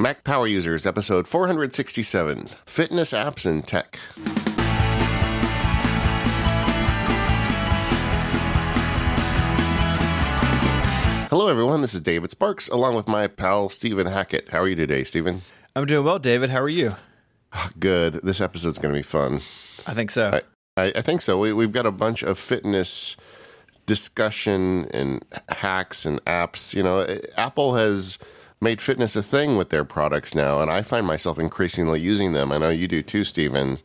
Mac Power Users, episode 467 Fitness Apps and Tech. Hello, everyone. This is David Sparks, along with my pal Stephen Hackett. How are you today, Stephen? I'm doing well, David. How are you? Oh, good. This episode's going to be fun. I think so. I, I, I think so. We, we've got a bunch of fitness discussion and hacks and apps. You know, Apple has made fitness a thing with their products now, and I find myself increasingly using them. I know you do too, Stephen.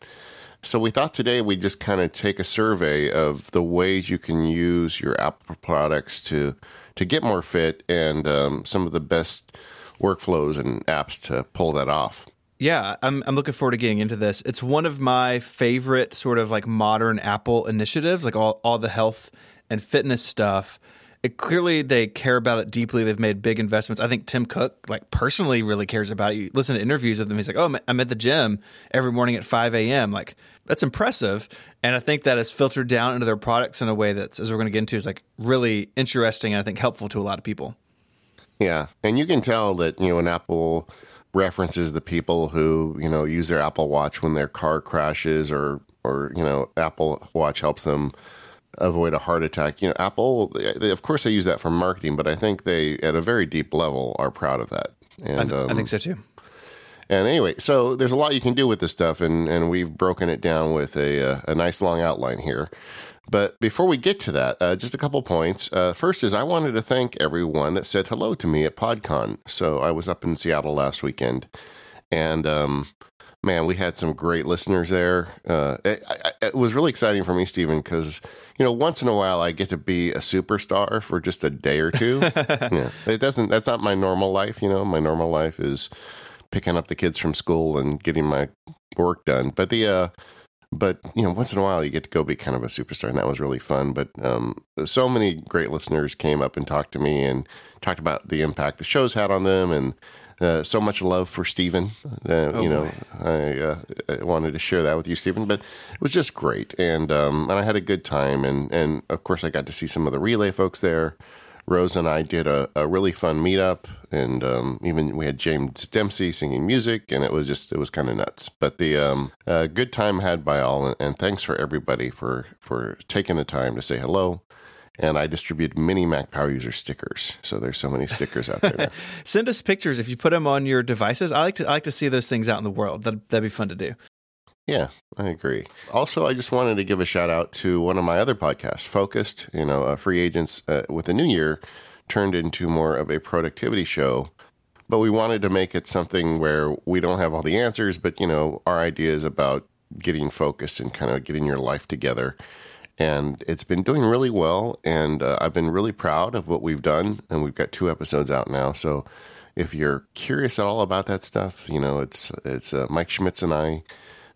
So we thought today we'd just kind of take a survey of the ways you can use your Apple products to to get more fit and um, some of the best workflows and apps to pull that off. Yeah, I'm I'm looking forward to getting into this. It's one of my favorite sort of like modern Apple initiatives, like all all the health and fitness stuff. It, clearly they care about it deeply. They've made big investments. I think Tim Cook, like personally, really cares about it. You listen to interviews with him. He's like, "Oh, I'm at the gym every morning at 5 a.m." Like that's impressive, and I think that has filtered down into their products in a way that's, as we're going to get into, is like really interesting and I think helpful to a lot of people. Yeah, and you can tell that you know when Apple references the people who you know use their Apple Watch when their car crashes or or you know Apple Watch helps them avoid a heart attack. You know, Apple, they, of course, they use that for marketing, but I think they, at a very deep level, are proud of that. And I, th- um, I think so too. And anyway, so there's a lot you can do with this stuff, and, and we've broken it down with a, a, uh, a nice long outline here. But before we get to that, uh, just a couple points. Uh, first is I wanted to thank everyone that said hello to me at PodCon. So I was up in Seattle last weekend, and um, man, we had some great listeners there. Uh, it, it, was really exciting for me, Stephen, because you know once in a while I get to be a superstar for just a day or two. yeah, it doesn't. That's not my normal life. You know, my normal life is picking up the kids from school and getting my work done. But the uh, but you know, once in a while you get to go be kind of a superstar, and that was really fun. But um, so many great listeners came up and talked to me and talked about the impact the show's had on them and uh, so much love for Stephen. Uh, oh, you know, I, uh, I, wanted to share that with you, Stephen. But it was just great, and um, and I had a good time, and and of course I got to see some of the relay folks there. Rose and I did a, a really fun meetup, and um, even we had James Dempsey singing music, and it was just it was kind of nuts. But the um, uh, good time had by all, and, and thanks for everybody for for taking the time to say hello and I distribute mini Mac Power User stickers. So there's so many stickers out there. Send us pictures if you put them on your devices. I like to I like to see those things out in the world. That that'd be fun to do. Yeah, I agree. Also, I just wanted to give a shout out to one of my other podcasts, Focused. You know, uh, free agents uh, with the new year turned into more of a productivity show. But we wanted to make it something where we don't have all the answers, but you know, our ideas about getting focused and kind of getting your life together and it's been doing really well. And uh, I've been really proud of what we've done. And we've got two episodes out now. So if you're curious at all about that stuff, you know, it's it's uh, Mike Schmitz and I,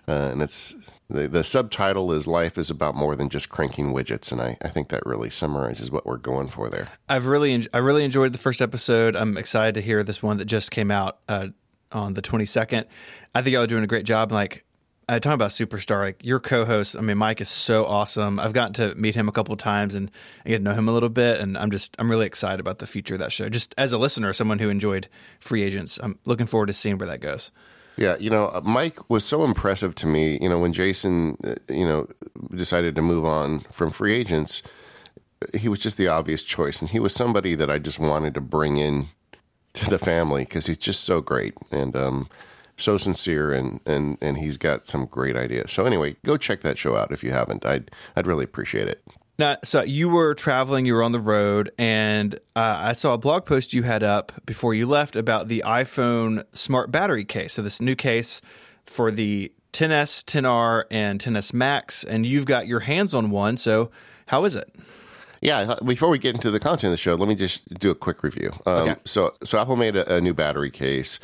uh, and it's the, the subtitle is "Life is about more than just cranking widgets," and I, I think that really summarizes what we're going for there. I've really en- I really enjoyed the first episode. I'm excited to hear this one that just came out uh, on the 22nd. I think y'all are doing a great job. Like uh, talking about superstar, like your co-host. I mean, Mike is so awesome. I've gotten to meet him a couple times and I get to know him a little bit, and I'm just I'm really excited about the future of that show. Just as a listener, someone who enjoyed Free Agents, I'm looking forward to seeing where that goes. Yeah, you know, uh, Mike was so impressive to me. You know, when Jason, uh, you know, decided to move on from Free Agents, he was just the obvious choice, and he was somebody that I just wanted to bring in to the family because he's just so great. And um, so sincere and and and he's got some great ideas. So anyway, go check that show out if you haven't. I'd I'd really appreciate it. Now, so you were traveling, you were on the road, and uh, I saw a blog post you had up before you left about the iPhone smart battery case. So this new case for the 10s, 10R, and 10s Max, and you've got your hands on one. So how is it? Yeah, before we get into the content of the show, let me just do a quick review. Um, okay. So, so Apple made a, a new battery case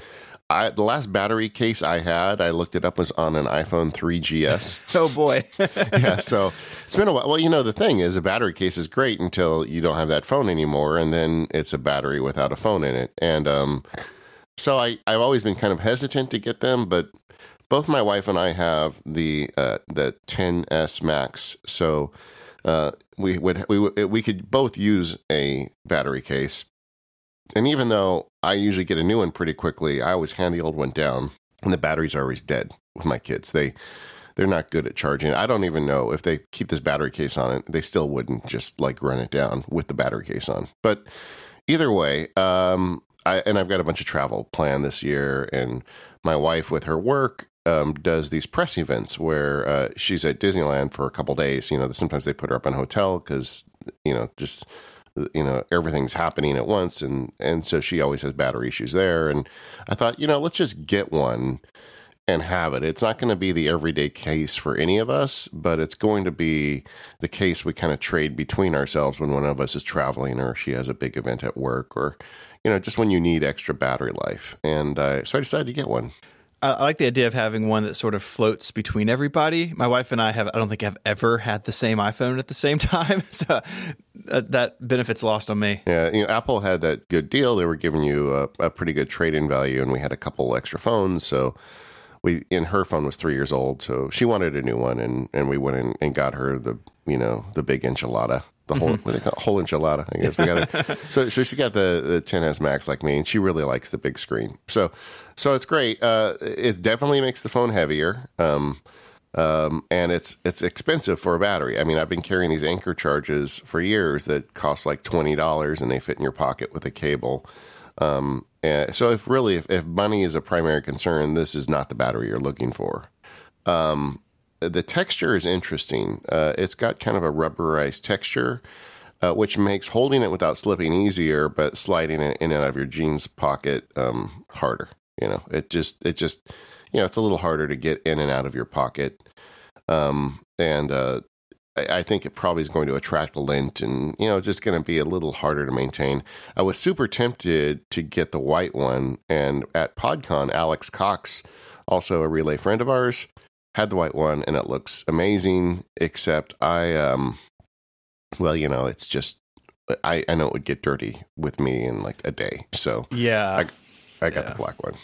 I, the last battery case I had, I looked it up, was on an iPhone 3GS. oh boy. yeah, so it's been a while. Well, you know, the thing is, a battery case is great until you don't have that phone anymore, and then it's a battery without a phone in it. And um, so I, I've always been kind of hesitant to get them, but both my wife and I have the uh, the 10s Max, so uh, we would we we could both use a battery case. And even though I usually get a new one pretty quickly. I always hand the old one down, and the batteries are always dead with my kids. They they're not good at charging. I don't even know if they keep this battery case on it, they still wouldn't just like run it down with the battery case on. But either way, um, I, and I've got a bunch of travel planned this year, and my wife with her work um, does these press events where uh, she's at Disneyland for a couple days. You know, sometimes they put her up in a hotel because you know just you know everything's happening at once, and and so she always has battery issues there. And I thought, you know, let's just get one and have it. It's not going to be the everyday case for any of us, but it's going to be the case we kind of trade between ourselves when one of us is traveling or she has a big event at work or, you know, just when you need extra battery life. And uh, so I decided to get one. I like the idea of having one that sort of floats between everybody. My wife and I have, I don't think I've ever had the same iPhone at the same time. so that, that benefit's lost on me. Yeah. You know, Apple had that good deal. They were giving you a, a pretty good trade in value, and we had a couple extra phones. So we and her phone was three years old, so she wanted a new one, and and we went and got her the you know the big enchilada. The whole mm-hmm. what they call it? whole enchilada, I guess we got it. so, so she got the the 10s Max like me, and she really likes the big screen. So, so it's great. Uh, it definitely makes the phone heavier. Um, um, and it's it's expensive for a battery. I mean, I've been carrying these Anker charges for years that cost like twenty dollars, and they fit in your pocket with a cable. Um, and so if really if, if money is a primary concern, this is not the battery you're looking for. Um, the texture is interesting. Uh, it's got kind of a rubberized texture, uh, which makes holding it without slipping easier, but sliding it in and out of your jeans pocket um, harder. You know, it just it just you know it's a little harder to get in and out of your pocket. Um, and uh, I think it probably is going to attract lint and, you know, it's just going to be a little harder to maintain. I was super tempted to get the white one. And at PodCon, Alex Cox, also a relay friend of ours, had the white one and it looks amazing, except I, um, well, you know, it's just, I, I know it would get dirty with me in like a day. So yeah, I, I got yeah. the black one.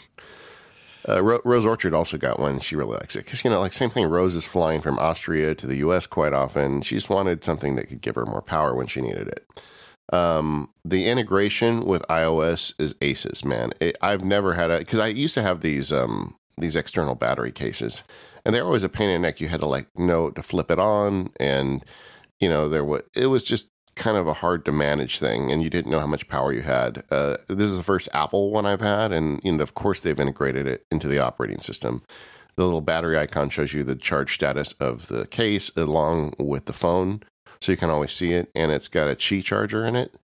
Uh, Rose Orchard also got one. She really likes it because you know, like same thing. Rose is flying from Austria to the U.S. quite often. She just wanted something that could give her more power when she needed it. Um, the integration with iOS is aces, man. It, I've never had a because I used to have these um, these external battery cases, and they're always a pain in the neck. You had to like know to flip it on, and you know there was it was just kind of a hard to manage thing and you didn't know how much power you had. Uh, this is the first Apple one I've had, and you know, of course they've integrated it into the operating system. The little battery icon shows you the charge status of the case along with the phone, so you can always see it, and it's got a Qi charger in it.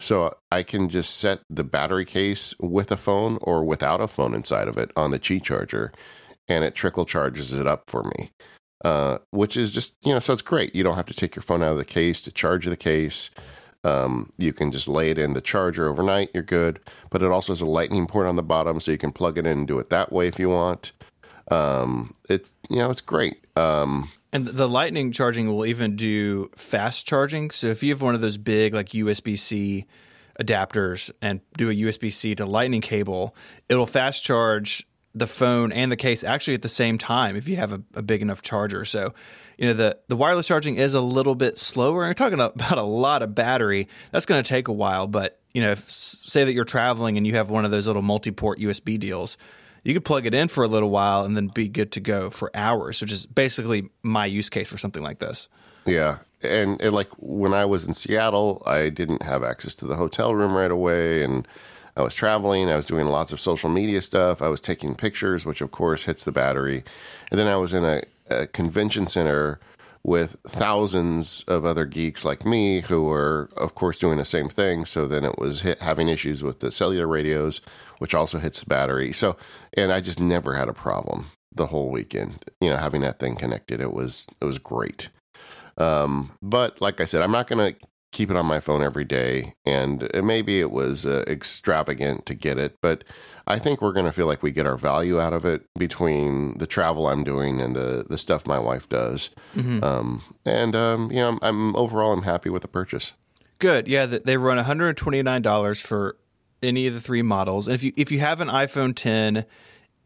So I can just set the battery case with a phone or without a phone inside of it on the Qi charger, and it trickle charges it up for me uh, which is just you know so it's great. You don't have to take your phone out of the case to charge the case. Um, you can just lay it in the charger overnight. You're good. But it also has a lightning port on the bottom, so you can plug it in and do it that way if you want. Um, it's you know it's great. Um, and the lightning charging will even do fast charging. So if you have one of those big like USB C adapters and do a USB C to lightning cable, it'll fast charge the phone and the case actually at the same time if you have a, a, big enough charger. So, you know, the, the wireless charging is a little bit slower. You're talking about a lot of battery. That's going to take a while. But, you know, if, say that you're traveling and you have one of those little multi port USB deals, you could plug it in for a little while and then be good to go for hours, which is basically my use case for something like this. Yeah. And, and like when I was in Seattle, I didn't have access to the hotel room right away. And, I was traveling, I was doing lots of social media stuff, I was taking pictures, which of course hits the battery. And then I was in a, a convention center with thousands of other geeks like me who were, of course, doing the same thing. So then it was hit, having issues with the cellular radios, which also hits the battery. So, and I just never had a problem the whole weekend, you know, having that thing connected. It was, it was great. Um, but like I said, I'm not going to keep it on my phone every day. And maybe it was uh, extravagant to get it, but I think we're going to feel like we get our value out of it between the travel I'm doing and the the stuff my wife does. Mm-hmm. Um, and um, you know, I'm, I'm, overall I'm happy with the purchase. Good, yeah. They run 129 dollars for any of the three models, and if you if you have an iPhone 10,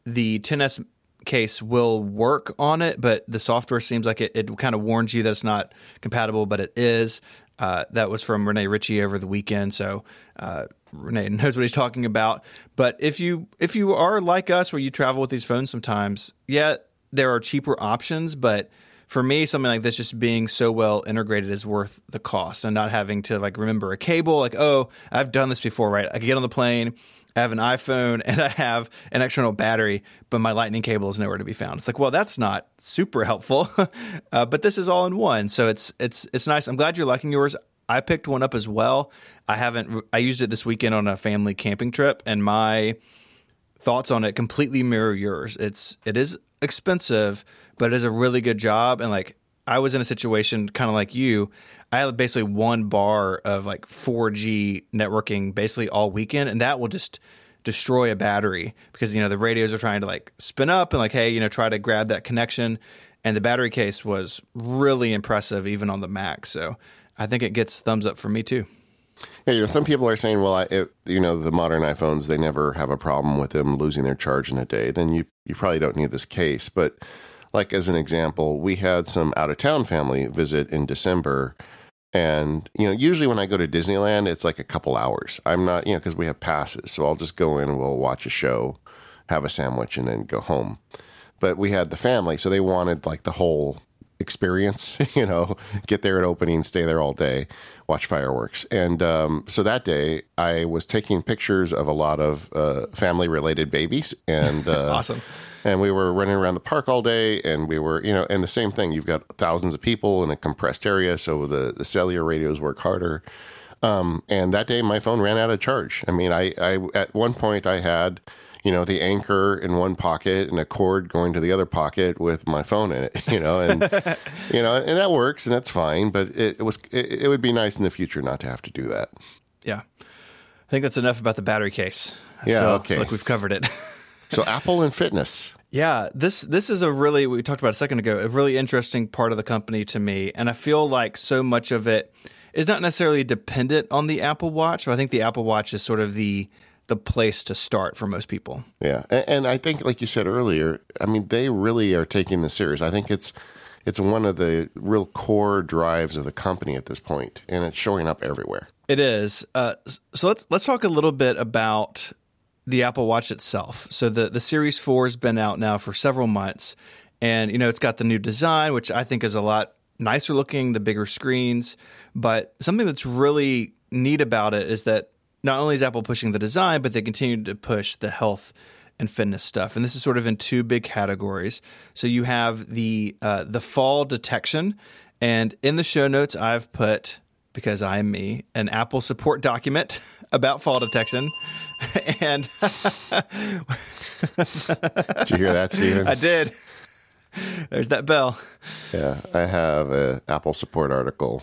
the 10s case will work on it, but the software seems like it, it kind of warns you that it's not compatible, but it is. Uh, that was from Rene Ritchie over the weekend. So uh, Rene knows what he's talking about. But if you if you are like us, where you travel with these phones sometimes, yeah, there are cheaper options. But for me, something like this, just being so well integrated, is worth the cost, and not having to like remember a cable. Like, oh, I've done this before, right? I get on the plane. I have an iPhone and I have an external battery, but my lightning cable is nowhere to be found. It's like, well, that's not super helpful, uh, but this is all in one, so it's it's it's nice. I'm glad you're liking yours. I picked one up as well. I haven't. I used it this weekend on a family camping trip, and my thoughts on it completely mirror yours. It's it is expensive, but it is a really good job. And like I was in a situation kind of like you. I had basically one bar of like 4G networking basically all weekend, and that will just destroy a battery because you know the radios are trying to like spin up and like hey you know try to grab that connection and the battery case was really impressive even on the mac so I think it gets thumbs up for me too. Yeah, you know, some people are saying, well, I, it, you know, the modern iPhones they never have a problem with them losing their charge in a day. Then you you probably don't need this case. But like as an example, we had some out of town family visit in December. And, you know, usually when I go to Disneyland, it's like a couple hours. I'm not, you know, because we have passes. So I'll just go in and we'll watch a show, have a sandwich, and then go home. But we had the family. So they wanted like the whole experience, you know, get there at opening, stay there all day, watch fireworks. And um, so that day, I was taking pictures of a lot of uh, family related babies. And uh, awesome. And we were running around the park all day, and we were, you know, and the same thing. You've got thousands of people in a compressed area, so the, the cellular radios work harder. Um, and that day, my phone ran out of charge. I mean, I, I at one point I had you know, the Anker in one pocket and a cord going to the other pocket with my phone in it, you know, and you know, and that works and that's fine. But it, it was it, it, would be nice in the future not to have to do that. Yeah, I think that's enough about the battery case. I yeah, feel, okay, like we've covered it. so Apple and fitness. Yeah, this this is a really we talked about a second ago, a really interesting part of the company to me, and I feel like so much of it is not necessarily dependent on the Apple Watch, but I think the Apple Watch is sort of the the place to start for most people. Yeah, and, and, I think, like you said earlier, I mean, they really are taking this serious. I think it's it's one of the real core drives of the company at this point, and it's showing up everywhere. It is. Uh, so let's let's talk a little bit about the Apple Watch itself. So the the Series Four has been out now for several months, and you know it's got the new design, which I think is a lot nicer looking, the bigger screens. But something that's really neat about it is that not only is Apple pushing the design, but they continue to push the health and fitness stuff. And this is sort of in two big categories. So you have the uh, the fall detection, and in the show notes, I've put because I am me an Apple support document about fall detection. and did you hear that, Stephen? I did. There's that bell. Yeah, I have an Apple support article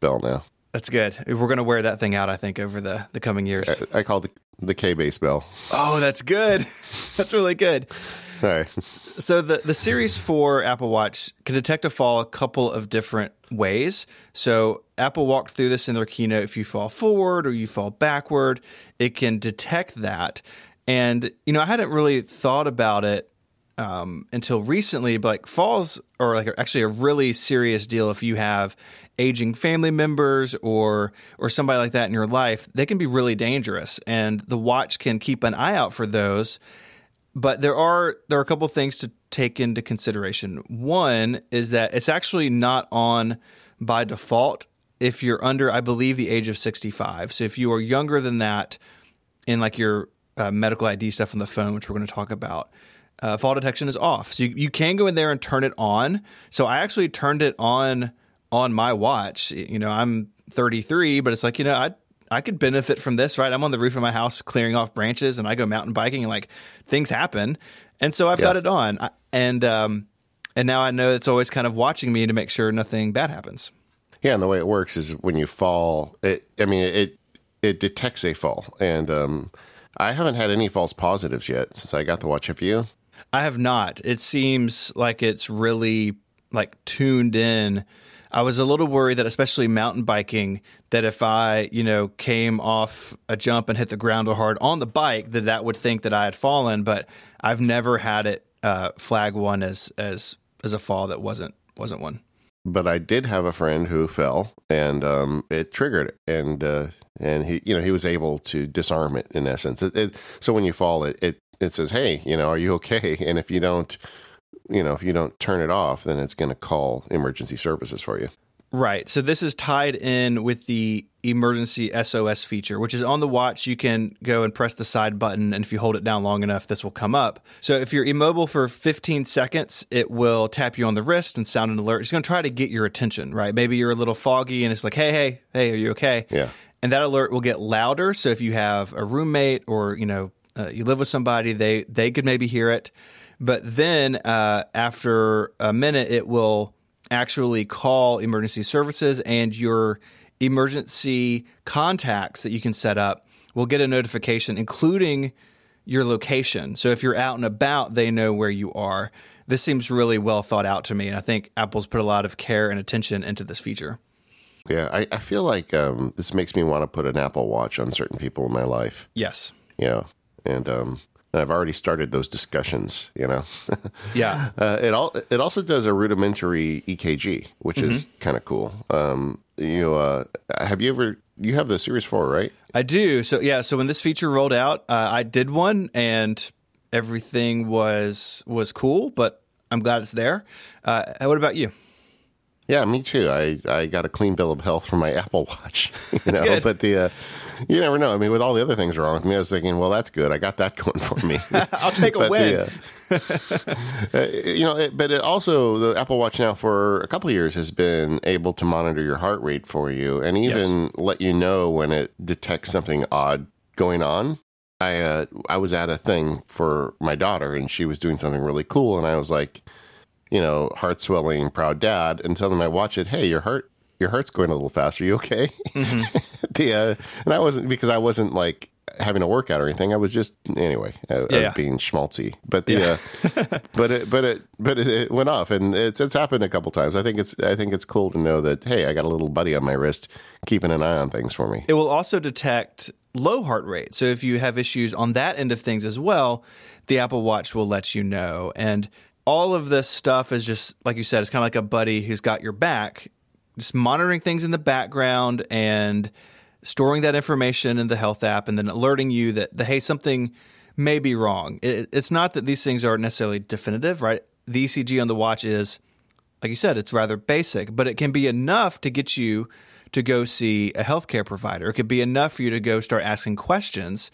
bell now. That's good. We're going to wear that thing out, I think, over the, the coming years. I, I call it the, the K base bell. Oh, that's good. that's really good. All right. So the, the Series 4 Apple Watch can detect a fall a couple of different ways. So Apple walked through this in their keynote. If you fall forward or you fall backward, it can detect that. And, you know, I hadn't really thought about it um, until recently, but like falls are like actually a really serious deal if you have aging family members or or somebody like that in your life. They can be really dangerous, and the watch can keep an eye out for those. But there are there are a couple things to take into consideration. One is that it's actually not on by default if you're under, I believe, the age of 65. So if you are younger than that in like your uh, medical ID stuff on the phone, which we're going to talk about, uh, fall detection is off. So you, you can go in there and turn it on. So I actually turned it on on my watch. You know, I'm 33, but it's like, you know, I I could benefit from this, right? I'm on the roof of my house clearing off branches and I go mountain biking and like things happen. And so I've yeah. got it on. And um and now I know it's always kind of watching me to make sure nothing bad happens. Yeah, and the way it works is when you fall, it I mean it it detects a fall. And um I haven't had any false positives yet since I got the watch. Have you? I have not. It seems like it's really like tuned in. I was a little worried that, especially mountain biking, that if I, you know, came off a jump and hit the ground hard on the bike, that that would think that I had fallen. But I've never had it uh, flag one as as as a fall that wasn't wasn't one. but I did have a friend who fell, and um, it triggered it, and uh, and he, you know, he was able to disarm it in essence. It, it, so when you fall, it, it it says, "Hey, you know, are you okay?" And if you don't, you know, if you don't turn it off, then it's going to call emergency services for you. Right. So this is tied in with the emergency SOS feature, which is on the watch. You can go and press the side button, and if you hold it down long enough, this will come up. So if you're immobile for 15 seconds, it will tap you on the wrist and sound an alert. It's going to try to get your attention, right? Maybe you're a little foggy and it's like, hey, hey, hey, are you okay? Yeah. And that alert will get louder. So if you have a roommate or, you know, uh, you live with somebody, they, they could maybe hear it. But then uh, after a minute, it will actually call emergency services and your emergency contacts that you can set up will get a notification, including your location. So if you're out and about, they know where you are. This seems really well thought out to me. And I think Apple's put a lot of care and attention into this feature. Yeah, I, I feel like um, this makes me want to put an Apple Watch on certain people in my life. Yes. Yeah, and um, I've already started those discussions. You know. Yeah. Uh, it all it also does a rudimentary EKG, which is kind of cool. Um, you uh, have you ever you have the Series Four, right? I do. So yeah. So when this feature rolled out, uh, I did one, and everything was was cool. But I'm glad it's there. Uh, what about you? Yeah, me too. I, I got a clean bill of health from my Apple Watch. You That's know, good. but the uh, you never know. I mean, with all the other things wrong with me, I was thinking, well, that's good. I got that going for me. I'll take a win. the, uh, uh, you know, it, but it also the Apple Watch now for a couple of years has been able to monitor your heart rate for you and even let you know when it detects something odd going on. I uh, I was at a thing for my daughter and she was doing something really cool and I was like, you know, heart swelling, proud dad, and telling I watch it, hey, your heart your heart's going a little fast. Are you okay? the, uh, and I wasn't because I wasn't like having a workout or anything. I was just anyway. I, I Yeah. was being schmaltzy. But the uh, but it but it but it, it went off, and it's it's happened a couple times. I think it's I think it's cool to know that hey, I got a little buddy on my wrist keeping an eye on things for me. It will also detect low heart rate. So if you have issues on that end of things as well, the Apple Watch will let you know. And all of this stuff is just like you said, it's kind of like a buddy who's got your back, just monitoring things in the background and storing that information in the health app and then alerting you that the hey something may be wrong. It, it's not that these things are necessarily definitive, right? The ECG on the watch is like you said, it's rather basic, but it can be enough to get you to go see a healthcare provider. It could be enough for you to go start asking questions.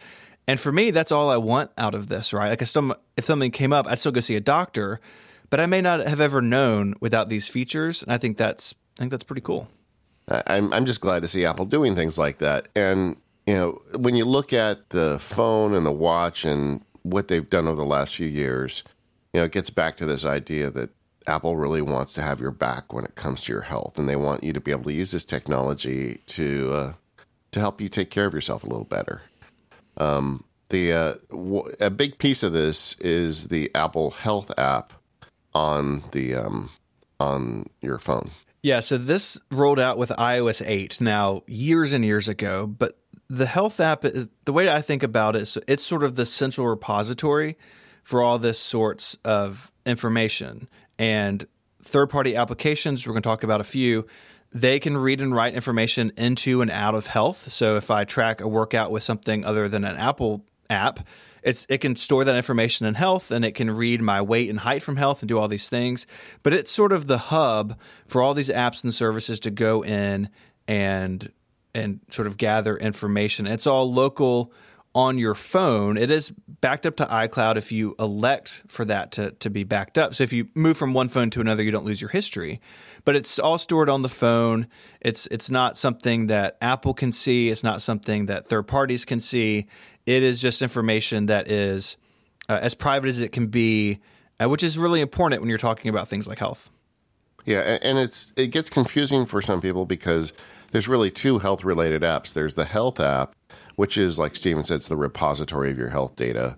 And for me, that's all I want out of this, right? Like if some if something came up, I'd still go see a doctor, but I may not have ever known without these features. And I think that's I think that's pretty cool. I'm I'm just glad to see Apple doing things like that. And you know, when you look at the phone and the watch and what they've done over the last few years, you know, it gets back to this idea that Apple really wants to have your back when it comes to your health, and they want you to be able to use this technology to uh, to help you take care of yourself a little better. Um, the uh, w- a big piece of this is the Apple Health app on the um, on your phone. Yeah, so this rolled out with iOS 8 now years and years ago, but the health app is the way I think about it is it's sort of the central repository for all this sorts of information and third-party applications, we're going to talk about a few. They can read and write information into and out of health. So if I track a workout with something other than an Apple app, it's it can store that information in health and it can read my weight and height from health and do all these things. But it's sort of the hub for all these apps and services to go in and and sort of gather information. It's all local on your phone. It is backed up to iCloud if you elect for that to, to be backed up. So if you move from one phone to another, you don't lose your history. But it's all stored on the phone. It's it's not something that Apple can see. It's not something that third parties can see. It is just information that is uh, as private as it can be, uh, which is really important when you're talking about things like health. Yeah, and it's it gets confusing for some people because there's really two health related apps. There's the health app, which is like Stephen said, it's the repository of your health data.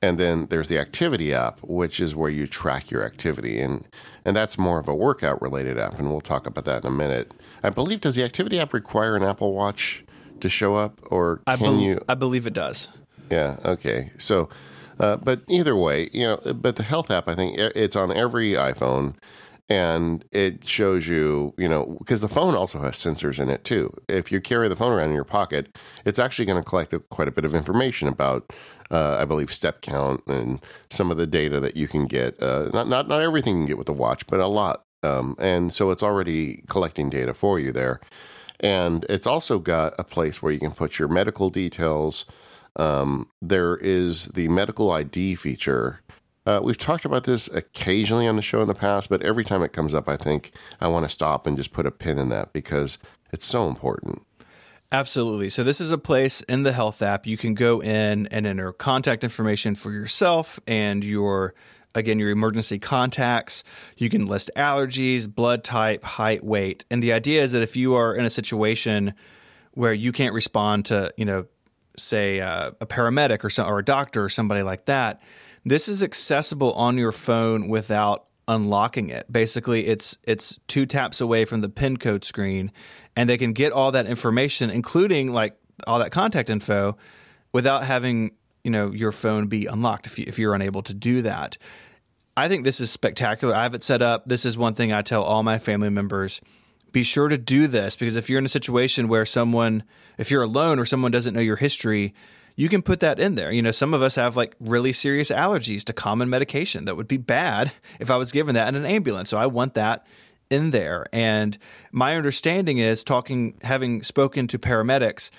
And then there's the activity app, which is where you track your activity. And and that's more of a workout related app, and we'll talk about that in a minute. I believe does the activity app require an Apple Watch to show up or I, can you I believe it does. yeah. Okay. So, uh, but either way, you know, but the health app, I think it's on every iPhone, and it shows you, you know, because the phone also has sensors in it too. If you carry the phone around in your pocket, it's actually going to collect quite a bit of information about, uh, I believe, step count and some of the data that you can get. Uh, not not not everything you can get with the watch, but a lot. Um, and so it's already collecting data for you there. And it's also got a place where you can put your medical details. Um, there is the medical ID feature uh, we've talked about this occasionally on the show in the past, but every time it comes up, I think I want to stop and just put a pin in that because it's so important. Absolutely. So, this is a place in the health app you can go in and enter contact information for yourself and your, again, your emergency contacts. You can list allergies, blood type, height, weight. And the idea is that if you are in a situation where you can't respond to, you know, say uh, a paramedic or, some, or a doctor or somebody like that, this is accessible on your phone without unlocking it. Basically, it's it's two taps away from the pin code screen and they can get all that information including like all that contact info without having, you know, your phone be unlocked if you, if you're unable to do that. I think this is spectacular. I have it set up. This is one thing I tell all my family members be sure to do this because if you're in a situation where someone, if you're alone or someone doesn't know your history, you can put that in there. You know, some of us have like really serious allergies to common medication that would be bad if I was given that in an ambulance. So I want that in there. And my understanding is talking, having spoken to paramedics,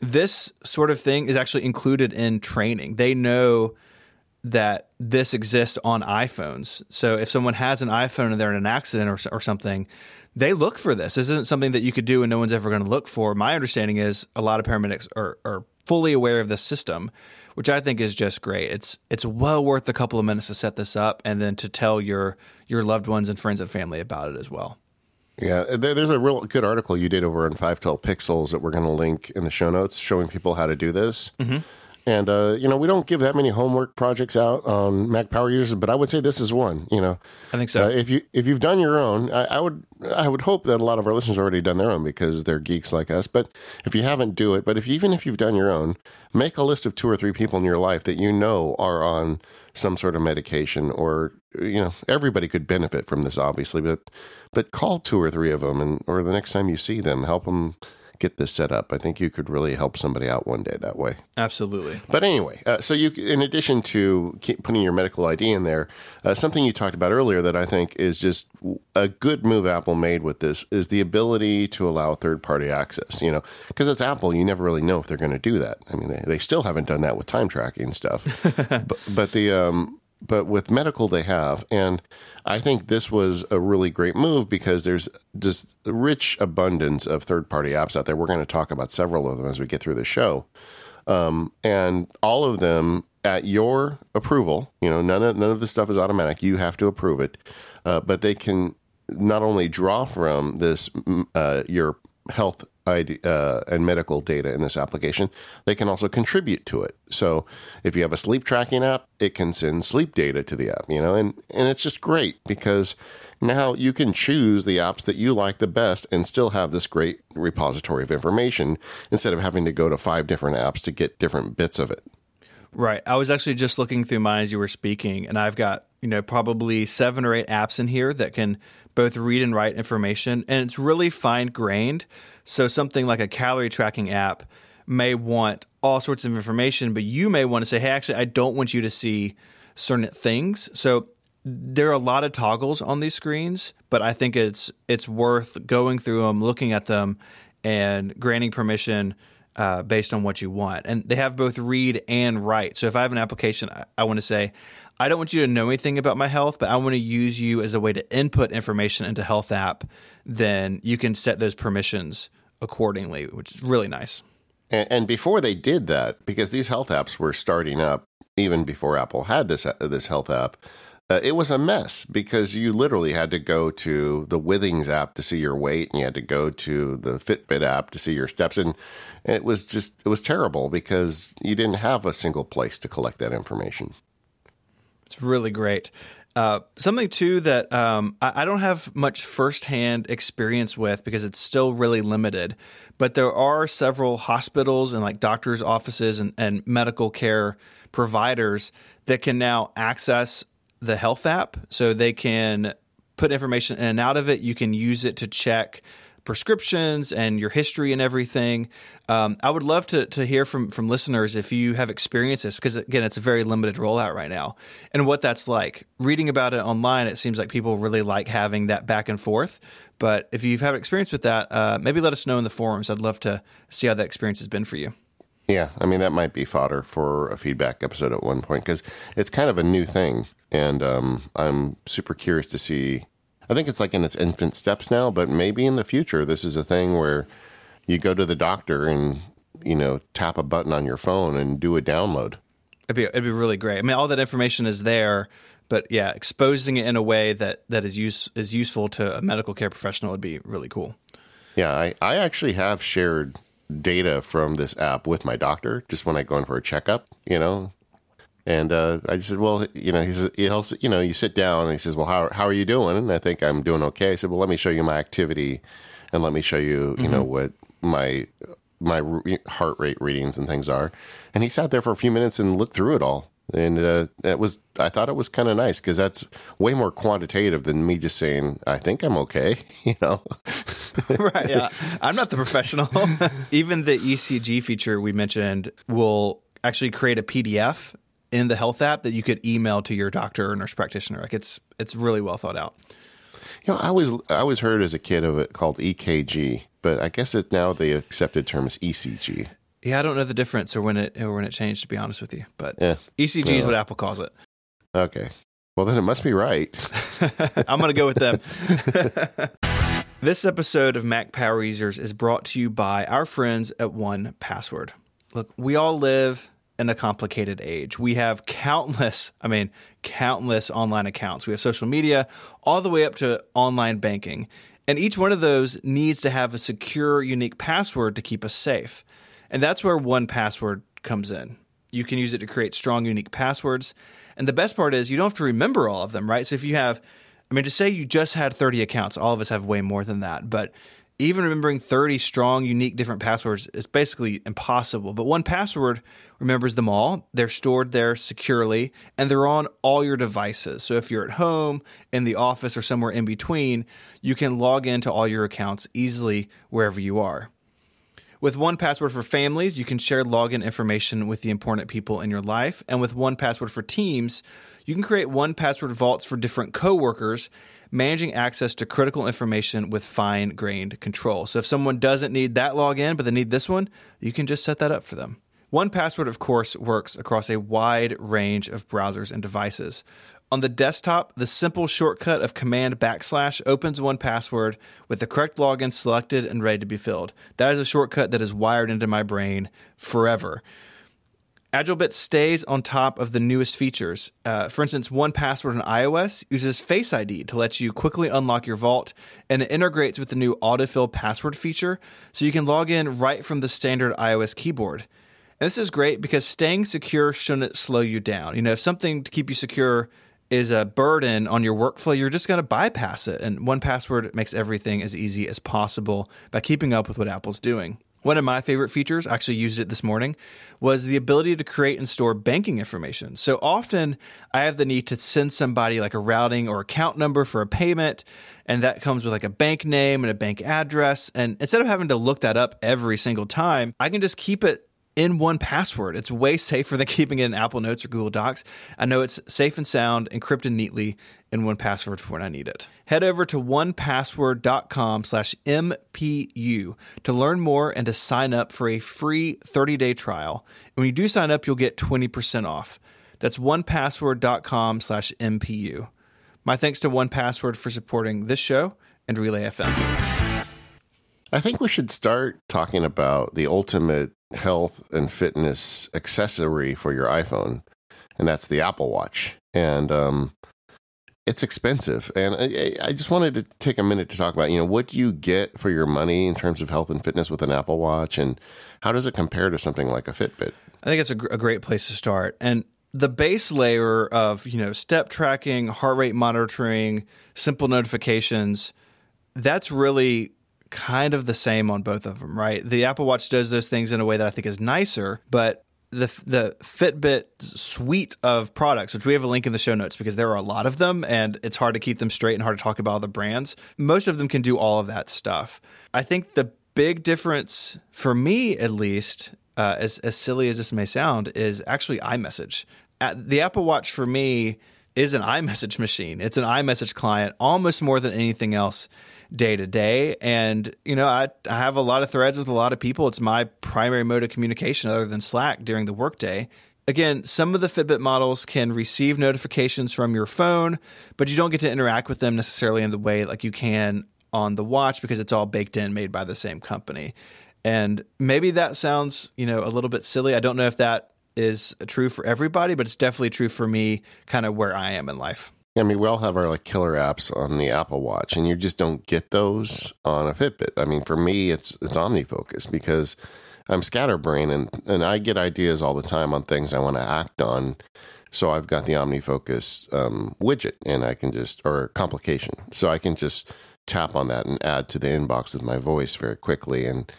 this sort of thing is actually included in training. They know that this exists on iPhones. So if someone has an iPhone and they're in an accident or, or something, they look for this. This isn't something that you could do and no one's ever going to look for. My understanding is a lot of paramedics are, are fully aware of the system, which I think is just great. It's it's well worth a couple of minutes to set this up and then to tell your your loved ones and friends and family about it as well. Yeah, there's a real good article you did over on 512 Pixels that we're going to link in the show notes showing people how to do this. Mm-hmm. And uh, you know, we don't give that many homework projects out on Mac Power users, but I would say this is one. You know, I think so. Uh, if you if you've done your own, I, I, would I would hope that a lot of our listeners have already done their own because they're geeks like us. But if you haven't, do it. But if even if you've done your own, make a list of two or three people in your life that you know are on some sort of medication, or you know, everybody could benefit from this, obviously. But but call two or three of them, and or the next time you see them, help them get this set up. I think you could really help somebody out one day that way. Absolutely. But anyway, uh, so you, in addition to putting your medical ID in there, uh, something you talked about earlier that I think is just a good move Apple made with this is the ability to allow third party access. You know, because it's Apple, you never really know if they're going to do that. I mean, they, they still haven't done that with time tracking stuff. but, but the um, but with medical they have. And i think this was a really great move because there's just rich abundance of third party apps out there. We're going to talk about several of them as we get through the show. Um, and all of them at your approval you know none of none of the stuff is automatic. You have to approve it. Uh, but they can not only draw from this uh, your health Uh, and medical data in this application, they can also contribute to it. So if you have a sleep tracking app, it can send sleep data to the app, you know, and, and it's just great because now you can choose the apps that you like the best and still have this great repository of information instead of having to go to five different apps to get different bits of it. Right. I was actually just looking through mine as you were speaking, and I've got, you know, probably seven or eight apps in here that can both read and write information, and it's really fine grained. So something like a calorie tracking app may want all sorts of information, but you may want to say, hey, actually, I don't want you to see certain things. So there are a lot of toggles on these screens, but I think it's it's worth going through them, looking at them, and granting permission uh, based on what you want. And they have both read and write. So if I have an application, I, I want to say, I don't want you to know anything about my health, but I want to use you as a way to input information into Health app. Then you can set those permissions accordingly, which is really nice. And, and, before they did that, because these health apps were starting up even before Apple had this this health app, uh, it was a mess because you literally had to go to the Withings app to see your weight, and you had to go to the Fitbit app to see your steps, and it was just it was terrible because you didn't have a single place to collect that information. It's really great. Uh, something too that um, I, I, don't have much firsthand experience with because it's still really limited, but there are several hospitals and like doctors' offices and, and medical care providers that can now access the health app, so they can put information in and out of it. You can use it to check prescriptions and your history and everything. Um, I would love to, to hear from, from listeners if you have experienced this, because again, it's a very limited rollout right now, and what that's like. Reading about it online, it seems like people really like having that back and forth. But if you've had experience with that, uh, maybe let us know in the forums. I'd love to see how that experience has been for you. Yeah, I mean that might be fodder for a feedback episode at one point because it's kind of a new thing, and um, I'm super curious to see I think it's like in its infant steps now, but maybe in the future, this is a thing where you go to the doctor and, you know, tap a button on your phone and do a download. It'd be, it'd be really great. I mean, all that information is there, but yeah, exposing it in a way that, that is use, is useful to a medical care professional would be really cool. Yeah, I, I actually have shared data from this app with my doctor just when I go in for a checkup, you know, and uh, I just said, well, you know, he says, he'll, you know, you sit down and he says, well, how, how are you doing? And I think I'm doing okay. I said, well, let me show you my activity and let me show you, you mm-hmm. know, what my, my heart rate readings and things are. And he sat there for a few minutes and looked through it all. And uh, it was, I thought it was kind of nice because that's way more quantitative than me just saying, I think I'm okay, you know? right. Yeah. I'm not the professional. Even the ECG feature we mentioned will actually create a PDF in the health app that you could email to your doctor or nurse practitioner. Like it's it's really well thought out. You know, I always I always heard as a kid of it called EKG, but I guess it now the accepted term is ECG. Yeah, I don't know the difference or when it or when it changed to be honest with you, but yeah. ECG is what Apple calls it. Okay. Well, then it must be right. I'm going to go with them. this episode of Mac Power Users is brought to you by our friends at 1Password. Look, we all live in a complicated age. We have countless, I mean, countless online accounts. We have social media all the way up to online banking. And each one of those needs to have a secure, unique password to keep us safe. And that's where 1Password comes in. You can use it to create strong, unique passwords. And the best part is you don't have to remember all of them, right? So if you have, I mean, to say you just had 30 accounts, all of us have way more than that. But even remembering 30 strong, unique, different passwords is basically impossible. But 1Password remembers them all. They're stored there securely and they're on all your devices. So if you're at home, in the office, or somewhere in between, you can log into all your accounts easily wherever you are. With 1Password for families, you can share login information with the important people in your life. And with 1Password for teams, you can create 1Password vaults for different coworkers managing access to critical information with fine grained control. So if someone doesn't need that login, but they need this one, you can just set that up for them. 1Password, of course, works across a wide range of browsers and devices. On the desktop, the simple shortcut of command backslash opens 1Password with the correct login selected and ready to be filled. That is a shortcut that is wired into my brain forever. AgileBits stays on top of the newest features. Uh, for instance, 1Password on iOS uses Face ID to let you quickly unlock your vault, and it integrates with the new autofill password feature, so you can log in right from the standard iOS keyboard. And this is great because staying secure shouldn't slow you down. You know, if something to keep you secure is a burden on your workflow, you're just going to bypass it. And 1Password makes everything as easy as possible by keeping up with what Apple's doing. One of my favorite features, actually used it this morning, was the ability to create and store banking information. So often I have the need to send somebody like a routing or account number for a payment, and that comes with like a bank name and a bank address. And instead of having to look that up every single time, I can just keep it in 1Password. It's way safer than keeping it in Apple Notes or Google Docs. I know it's safe and sound, encrypted neatly in 1Password for when I need it. Head over to onepassword.com slash MPU to learn more and to sign up for a free 30-day trial. And when you do sign up, you'll get 20% off. That's onepassword.com slash MPU. My thanks to 1Password for supporting this show and Relay FM. I think we should start talking about the ultimate health and fitness accessory for your iPhone, and that's the Apple Watch. And um, it's expensive. And I, I, just wanted to take a minute to talk about, you know, what do you get for your money in terms of health and fitness with an Apple Watch, and how does it compare to something like a Fitbit? I think it's a, a great place to start. And the base layer of you know step tracking, heart rate monitoring, simple notifications, that's really kind of the same on both of them, right? The Apple Watch does those things in a way that I think is nicer, but the the Fitbit suite of products, which we have a link in the show notes because there are a lot of them, and it's hard to keep them straight and hard to talk about all the brands. Most of them can do all of that stuff. I think the big difference for me, at least, uh, as as silly as this may sound, is actually iMessage. At the Apple Watch for me is an iMessage machine. It's an iMessage client almost more than anything else day to day. And, you know, I, I have a lot of threads with a lot of people. It's my primary mode of communication other than Slack during the workday. Again, some of the Fitbit models can receive notifications from your phone, but you don't get to interact with them necessarily in the way like you can on the watch because it's all baked in, made by the same company. And maybe that sounds, you know, a little bit silly. I don't know if that is true for everybody, but it's definitely true for me, kind of where I am in life. I mean, we all have our like killer apps on the Apple Watch, and you just don't get those on a Fitbit. I mean, for me, it's it's OmniFocus because I'm scatterbrained and and I get ideas all the time on things I want to act on. So I've got the OmniFocus um, widget, and I can just or complication, so I can just tap on that and add to the inbox with my voice very quickly and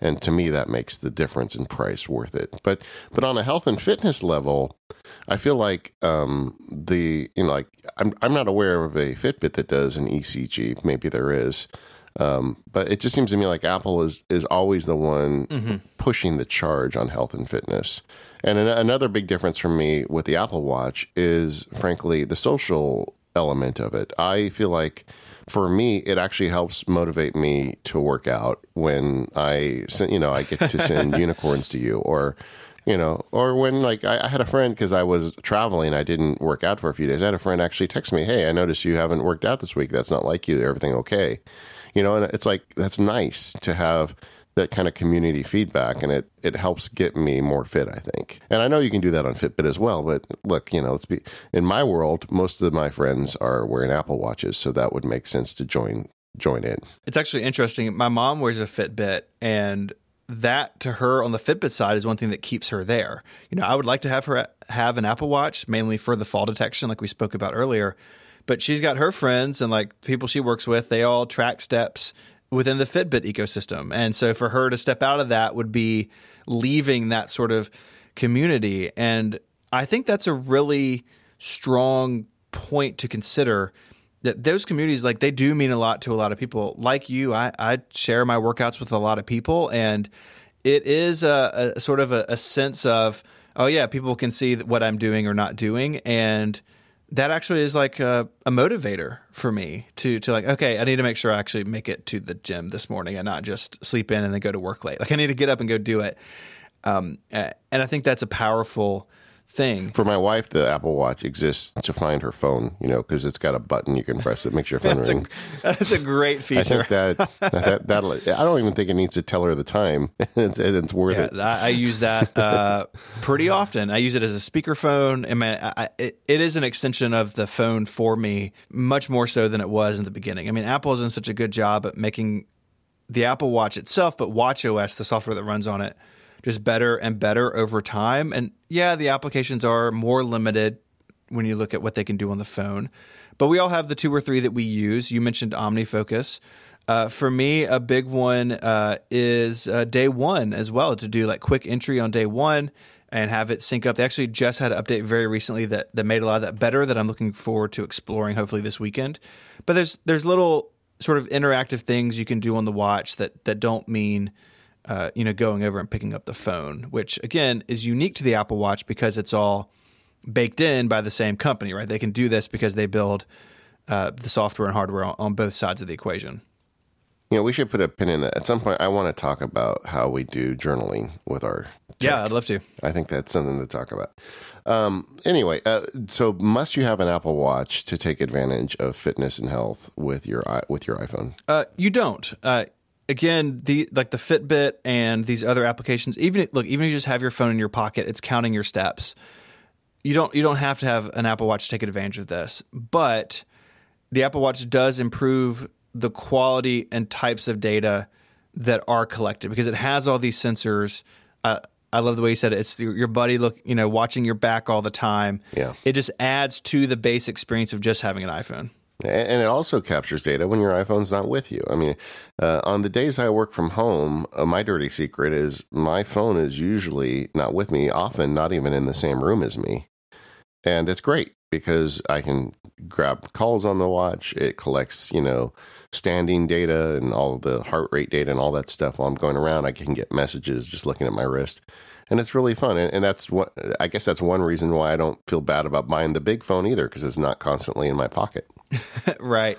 and to me that makes the difference in price worth it but but on a health and fitness level i feel like um the you know like i'm i'm not aware of a fitbit that does an ecg maybe there is um, but it just seems to me like Apple is is always the one mm-hmm. pushing the charge on health and fitness. And an- another big difference for me with the Apple Watch is, frankly, the social element of it. I feel like for me, it actually helps motivate me to work out when I, you know, I get to send unicorns to you or, you know, or when like I, I had a friend because I was traveling, I didn't work out for a few days. I had a friend actually text me, "Hey, I noticed you haven't worked out this week. That's not like you. Everything okay?" You know, and it's like that's nice to have that kind of community feedback and it it helps get me more fit i think and i know you can do that on fitbit as well but look you know let's be in my world most of my friends are wearing apple watches so that would make sense to join join in it's actually interesting my mom wears a fitbit and that to her on the Fitbit side is one thing that keeps her there. You know, I would like to have her have an Apple Watch mainly for the fall detection, like we spoke about earlier. But she's got her friends and like people she works with, they all track steps within the Fitbit ecosystem. And so for her to step out of that would be leaving that sort of community. And I think that's a really strong point to consider that those communities like they do mean a lot to a lot of people like you i, I share my workouts with a lot of people and it is a, a sort of a, a sense of oh yeah people can see what i'm doing or not doing and that actually is like a, a, motivator for me to to like okay i need to make sure i actually make it to the gym this morning and not just sleep in and then go to work late. Like i need to get up and go do it. Um, and i think that's a powerful thing. For my wife, the Apple Watch exists to find her phone, you know, because it's got a button you can press that makes your phone that's ring. A, that's a great feature. I think that, that that'll. I don't even think it needs to tell her the time. it's, it's worth yeah, it. I use that uh, pretty often. I use it as a speakerphone. I mean, I, it, it is an extension of the phone for me, much more so than it was in the beginning. I mean, Apple has done such a good job at making the Apple Watch itself, but Watch OS, the software that runs on it just better and better over time. And yeah, the applications are more limited when you look at what they can do on the phone. But we all have the two or three that we use. You mentioned OmniFocus. Uh, for me, a big one uh, is uh, day one as well to do like quick entry on day one and have it sync up. They actually just had an update very recently that, that made a lot of that better that I'm looking forward to exploring hopefully this weekend. But there's there's little sort of interactive things you can do on the watch that that don't mean uh, you know, going over and picking up the phone, which again is unique to the Apple Watch because it's all baked in by the same company, right? They can do this because they build uh, the software and hardware on, on, both sides of the equation. You know, we should put a pin in it. At some point, I want to talk about how we do journaling with our. Tech. Yeah, I'd love to. I think that's something to talk about. Um, anyway, uh, so must you have an Apple Watch to take advantage of fitness and health with your with your iPhone? Uh, you don't. Again, the like the Fitbit and these other applications, even look, even if you just have your phone in your pocket, it's counting your steps. You don't you don't have to have an Apple Watch to take advantage of this, but the Apple Watch does improve the quality and types of data that are collected because it has all these sensors. Uh, I love the way you said it. It's your buddy look, you know, watching your back all the time. Yeah, it just adds to the base experience of just having an iPhone. And it also captures data when your iPhone's not with you. I mean, uh, on the days I work from home, uh, my dirty secret is my phone is usually not with me, often not even in the same room as me. And it's great because I can grab calls on the watch. It collects, you know, standing data and all the heart rate data and all that stuff while I'm going around. I can get messages just looking at my wrist and it's really fun. And, and, that's what I guess that's one reason why I don't feel bad about buying the big phone either, because it's not constantly in my pocket. right.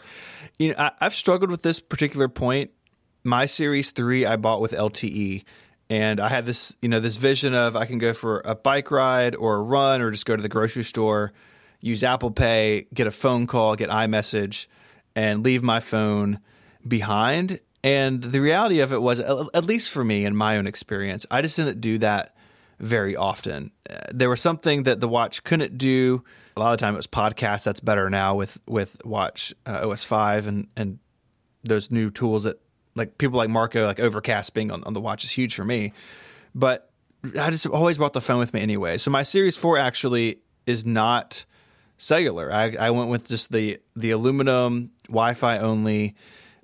You know, I, I've struggled with this particular point. My Series Three I bought with LTE, and I had this, you know, this vision of I can go for a bike ride or a run or just go to the grocery store, use Apple Pay, get a phone call, get iMessage, and leave my phone behind. And the reality of it was, at least for me in my own experience, I just didn't do that very often. Uh, there was something that the watch couldn't do. A lot of the time, it was podcasts. That's better now with with Watch uh, OS five and and those new tools that like people like Marco, like Overcast being on, on the watch is huge for me. But I just always brought the phone with me anyway. So my Series four actually is not cellular. I, I went with just the the aluminum Wi-Fi only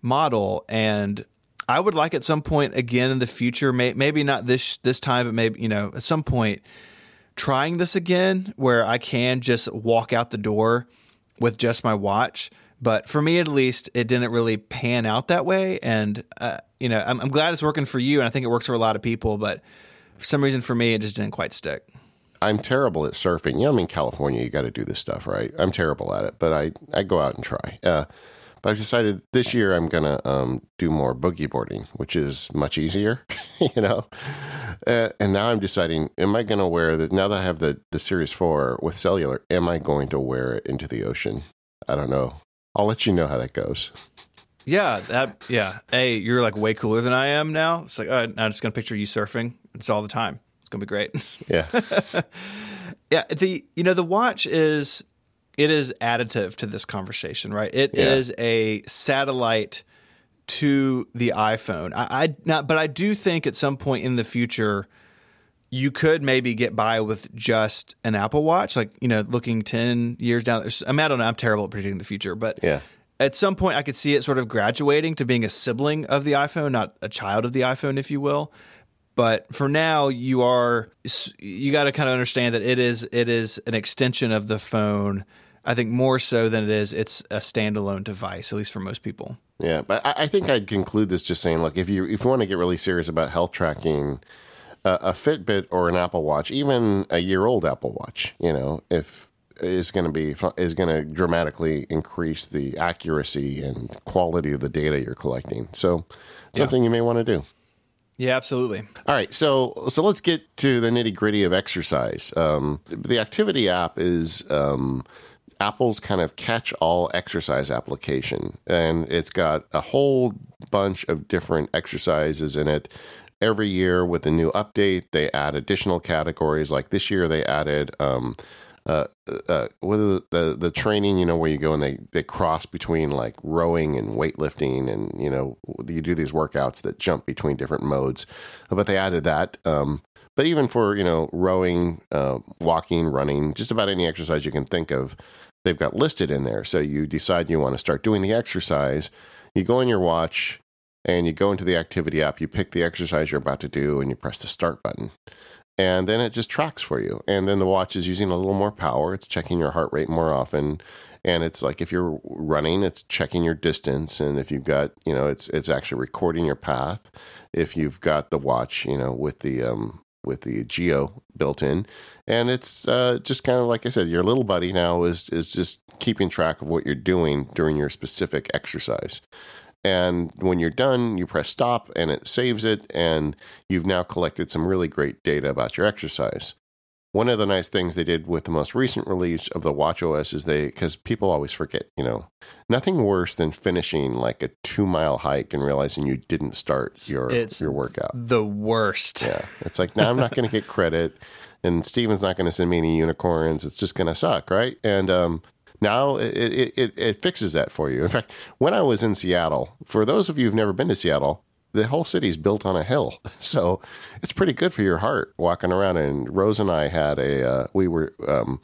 model, and I would like at some point again in the future, may, maybe not this this time, but maybe you know at some point, trying this again where I can just walk out the door with just my watch. But for me, at least, it didn't really pan out that way. And uh, you know, I'm, I'm glad it's working for you, and I think it works for a lot of people. But for some reason, for me, it just didn't quite stick. I'm terrible at surfing. Know, I'm in California. You got to do this stuff, right? I'm terrible at it, but I I go out and try. Uh, but I've decided this year I'm gonna um, do more boogie boarding, which is much easier, you know. Uh, and now I'm deciding: Am I gonna wear the now that I have the the Series Four with cellular? Am I going to wear it into the ocean? I don't know. I'll let you know how that goes. Yeah, that yeah. Hey, you're like way cooler than I am now. It's like uh, I'm just gonna picture you surfing. It's all the time. It's gonna be great. Yeah. yeah. The you know the watch is it is additive to this conversation, right? It yeah. is a satellite to the iPhone. I, I not, but I do think at some point in the future, you could maybe get by with just an Apple Watch, like you know, looking ten years down. I mean, I don't know. I'm terrible at predicting the future, but yeah. At some point, I could see it sort of graduating to being a sibling of the iPhone, not a child of the iPhone, if you will. But for now, you are you got to kind of understand that it is it is an extension of the phone I think more so than it is it's a standalone device, at least for most people. Yeah, but I, think I'd conclude this just saying, look, if you if you want to get really serious about health tracking, uh, a Fitbit or an Apple Watch, even a year old Apple Watch, you know, if is going to be is going to dramatically increase the accuracy and quality of the data you're collecting. So, something yeah. you may want to do. Yeah, absolutely. All right, so so let's get to the nitty gritty of exercise. Um, the activity app is um, Apple's kind of catch all exercise application. And it's got a whole bunch of different exercises in it. Every year with a new update, they add additional categories. Like this year, they added um, uh, uh, the, the the training, you know, where you go and they they cross between like rowing and weightlifting, and you know, you do these workouts that jump between different modes. But they added that. Um, but even for you know rowing, uh, walking, running, just about any exercise you can think of, they've got listed in there. So you decide you want to start doing the exercise. You go on your watch and you go into the activity app. You pick the exercise you're about to do, and you press the start button. And then it just tracks for you. And then the watch is using a little more power. It's checking your heart rate more often and it's like if you're running it's checking your distance and if you've got you know it's it's actually recording your path if you've got the watch you know with the um with the geo built in. And it's uh, just kind of like i said your little buddy now is is just keeping track of what you're doing during your specific exercise. And when you're done you press stop and it saves it. And you've now collected some really great data about your exercise one of the nice things they did with the most recent release of the watch os is they because people always forget you know nothing worse than finishing like a two mile hike and realizing you didn't start your it's your workout. the worst. Yeah. It's like now i'm not going to get credit and Stephen's not going to send me any unicorns. It's just going to suck right? And um, now it, it, it, it fixes that for you. In fact when i was in seattle for those of you who've never been to seattle the whole city's built on a hill, so it's pretty good for your heart walking around. And Rose and I had a uh, we were um,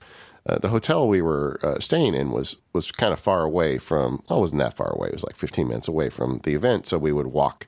uh, the hotel we were uh, staying in was was kind of far away from. Well, it wasn't that far away. It was like 15 minutes away from the event, so we would walk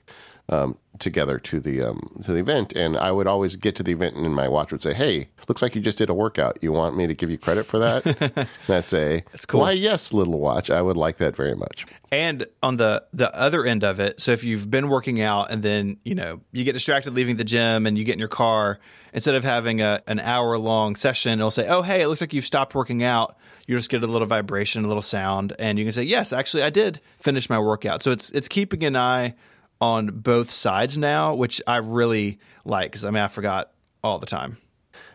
um, together to the um, to the event, and I would always get to the event, and my watch would say, "Hey, looks like you just did a workout. You want me to give you credit for that?" and I'd say, That's cool. Why, yes, little watch. I would like that very much. And on the the other end of it, so if you've been working out and then you know you get distracted leaving the gym and you get in your car, instead of having a an hour long session, it'll say, "Oh, hey, it looks like you've stopped working out." You just get a little vibration, a little sound, and you can say, "Yes, actually, I did finish my workout." So it's it's keeping an eye on both sides now, which I really like because I mean I forgot all the time.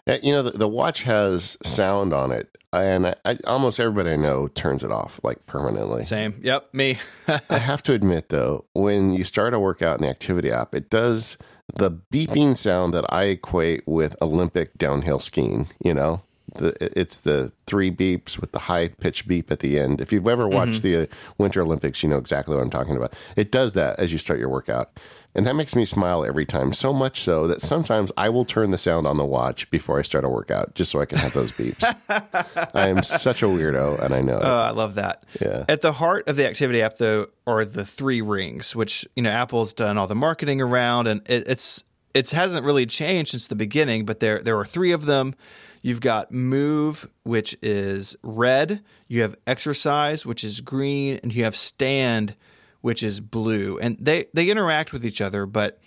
Uh, You know, the, the watch has sound on it, and I, I, almost everybody I know turns it off like permanently. Same. Yep. Me. I have to admit, though, when you start a workout in the activity app, it does the beeping sound that I equate with Olympic downhill skiing. You know, the, it's the three beeps with the high pitch beep at the end. If you've ever watched the uh, Winter Olympics, you know exactly what I'm talking about. It does that as you start your workout. And that makes me smile every time, so much so that sometimes I will turn the sound on the watch before I start a workout just so I can have those beeps. I am such a weirdo, and I know it. Oh, I love that. Yeah. At the heart of the activity app, though, are the three rings, which you know Apple's done all the marketing around, and it, it's it hasn't really changed since the beginning. But there there are three of them. You've got Move, which is red. You have Exercise, which is green, and you have Stand, which is blue. And they they interact with each other, but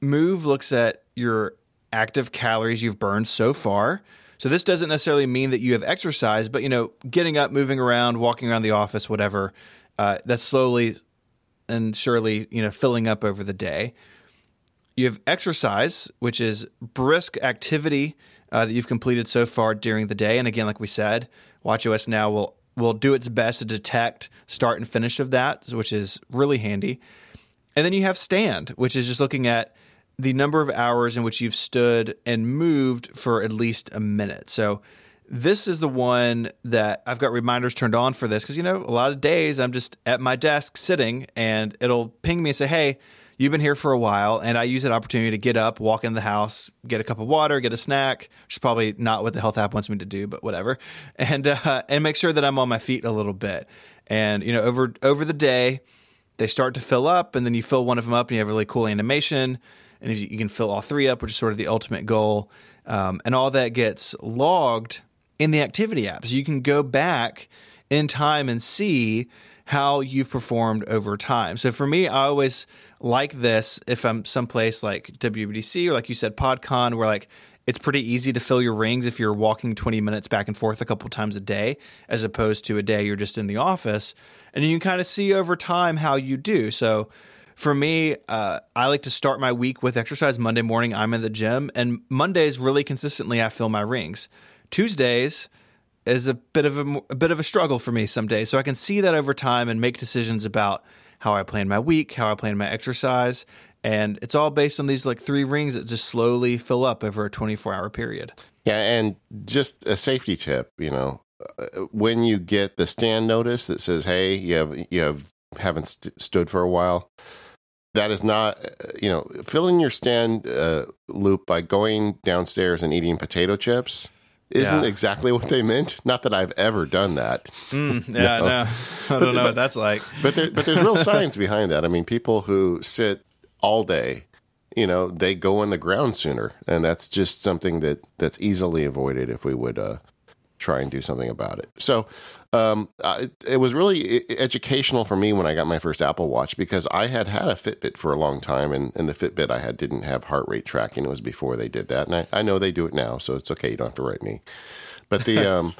Move looks at your active calories you've burned so far. So this doesn't necessarily mean that you have exercise, but you know, getting up, moving around, walking around the office, whatever, uh, that's slowly and surely you know filling up over the day. You have exercise, which is brisk activity uh, that you've completed so far during the day. And again, like we said, WatchOS now will will do its best to detect start and finish of that, which is really handy. And then you have stand, which is just looking at the number of hours in which you've stood and moved for at least a minute. So this is the one that I've got reminders turned on for this because you know a lot of days I'm just at my desk sitting and it'll ping me and say, "Hey, you've been here for a while," and I use that opportunity to get up, walk into the house, get a cup of water, get a snack, which is probably not what the health app wants me to do, but whatever, and uh, and make sure that I'm on my feet a little bit. And you know, over over the day, they start to fill up, and then you fill one of them up, and you have a really cool animation, and if you, you can fill all three up, which is sort of the ultimate goal, um, and all that gets logged in the activity app. So you can go back in time and see how you've performed over time. So for me, I always like this if I'm someplace like WWDC or like you said, PodCon, where like it's pretty easy to fill your rings if you're walking 20 minutes back and forth a couple times a day, as opposed to a day you're just in the office. And you can kind of see over time how you do. So for me, uh, I like to start my week with exercise. Monday morning, I'm in the gym, and Mondays really consistently I fill my rings. Tuesdays is a bit of a, a bit of a struggle for me some days, so I can see that over time and make decisions about how I plan my week, how I plan my exercise, and it's all based on these like three rings that just slowly fill up over a 24 hour period. Yeah, and just a safety tip, you know, uh, when you get the stand notice that says, "Hey, you have you have haven't st- stood for a while," that is not, uh, you know, filling your stand uh, loop by going downstairs and eating potato chips isn't Yeah. exactly what they meant. Not that I've ever done that, Mm, yeah, no. I don't know what that's like. but there, but there's real science behind that. I mean, people who sit all day, you know, they go on the ground sooner, and that's just something that that's easily avoided if we would uh, try and do something about it. So. Um, I, it, it was really educational for me when I got my first Apple Watch because I had had a Fitbit for a long time, and, and the Fitbit I had didn't have heart rate tracking. It was before they did that, and I, I know they do it now, so it's okay. You don't have to write me. But the um,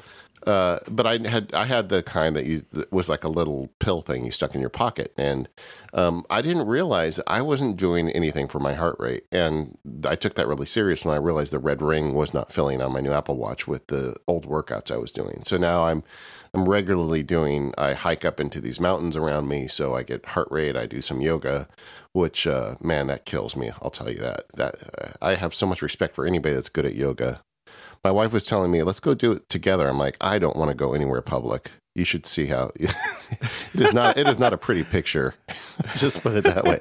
uh, but I had I had the kind that you that was like a little pill thing you stuck in your pocket, and um, I didn't realize I wasn't doing anything for my heart rate, and I took that really serious when I realized the red ring was not filling on my new Apple Watch with the old workouts I was doing. So now I'm I'm regularly doing. I hike up into these mountains around me, so I get heart rate. I do some yoga, which uh, man, that kills me. I'll tell you that. That uh, I have so much respect for anybody that's good at yoga. My wife was telling me, "Let's go do it together." I'm like, I don't want to go anywhere public. You should see how it is not. It is not a pretty picture. Just put it that way.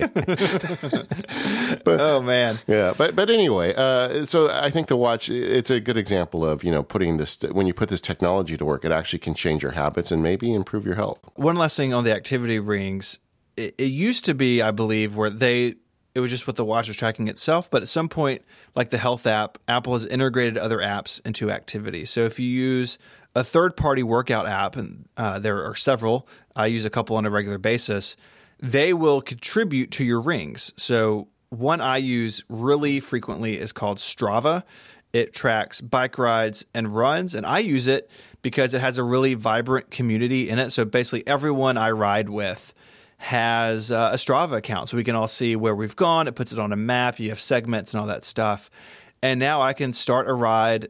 but, oh man, yeah. But but anyway, uh, so I think the watch it's a good example of you know putting this when you put this technology to work, it actually can change your habits and maybe improve your health. One last thing on the activity rings. It, it used to be, I believe, where they it was just what the watch was tracking itself. But at some point, like the health app, Apple has integrated other apps into activity. So if you use a third party workout app, and uh, there are several, I use a couple on a regular basis, they will contribute to your rings. So one I use really frequently is called Strava. It tracks bike rides and runs, and I use it because it has a really vibrant community in it. So basically, everyone I ride with has uh, a Strava account, so we can all see where we've gone. It puts it on a map. You have segments and all that stuff. And now I can start a ride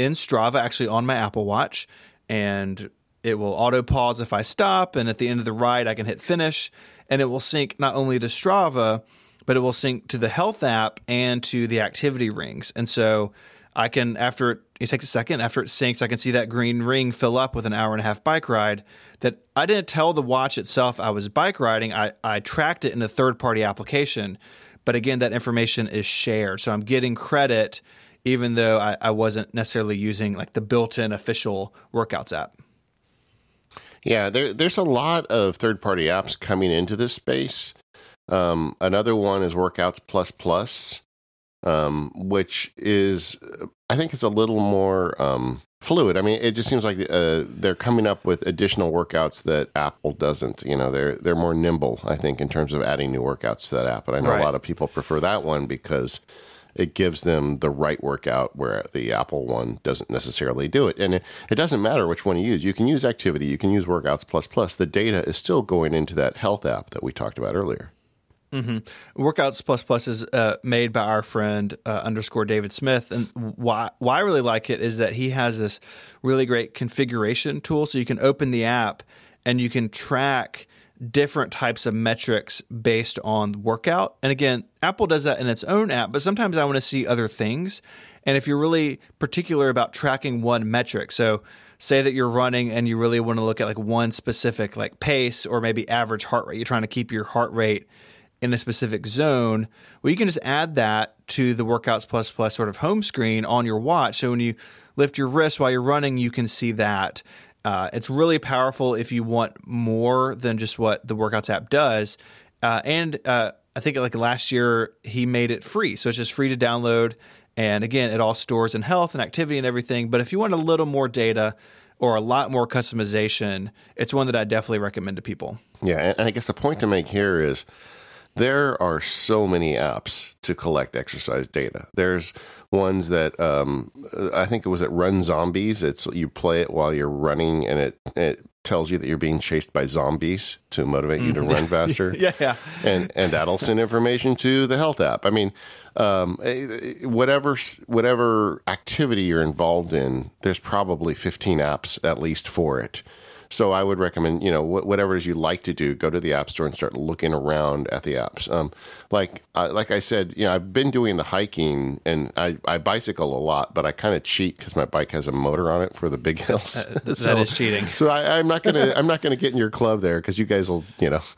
in Strava, actually on my Apple Watch, and it will auto pause if I stop. And at the end of the ride, I can hit finish, and it will sync not only to Strava, but it will sync to the health app and to the activity rings. And so I can, after it, it takes a second, after it syncs, I can see that green ring fill up with an hour and a half bike ride that I didn't tell the watch itself I was bike riding. I, I tracked it in a third party application. But again, that information is shared. So I'm getting credit even though I, I wasn't necessarily using like the built in official workouts app. Yeah, there, there's a lot of third party apps coming into this space. Um, another one is Workouts Plus Plus, um, which is, I think it's a little more um, fluid. I mean, it just seems like uh, they're coming up with additional workouts that Apple doesn't. You know, they're they're more nimble, I think, in terms of adding new workouts to that app. But I know right. a lot of people prefer that one because it gives them the right workout where the Apple one doesn't necessarily do it. And it, it, doesn't matter which one you use. You can use activity, you can use workouts plus plus. The data is still going into that health app that we talked about earlier. Mm-hmm. Workouts Plus Plus is uh, made by our friend uh, underscore David Smith, and why why I really like it is that he has this really great configuration tool, so you can open the app and you can track different types of metrics based on workout. And again, Apple does that in its own app, but sometimes I want to see other things. And if you're really particular about tracking one metric, so say that you're running and you really want to look at like one specific like pace or maybe average heart rate, you're trying to keep your heart rate in a specific zone, well, you can just add that to the Workouts Plus Plus sort of home screen on your watch. So when you lift your wrist while you're running, you can see that. Uh, it's really powerful if you want more than just what the Workouts app does. Uh, and uh, I think like last year he made it free, so it's just free to download. And again, it all stores in health and activity and everything. But if you want a little more data or a lot more customization, it's one that I definitely recommend to people. Yeah, and I guess the point to make here is there are so many apps to collect exercise data. There's ones that um, I think it was at Run Zombies. It's you play it while you're running, and it it tells you that you're being chased by zombies to motivate you to run mm-hmm. faster. yeah, yeah. And and that'll send information to the health app. I mean, um, eh, whatever whatever activity you're involved in, there's probably 15 apps at least for it. So I would recommend, you know, whatever it is you like to do, go to the App Store and start looking around at the apps. Um, like uh, like I said, you know, I've been doing the hiking and I, I bicycle a lot, but I kind of cheat because my bike has a motor on it for the big hills. Uh, so, that is cheating. So I, I'm not gonna I'm not gonna get in your club there because you guys will, you know.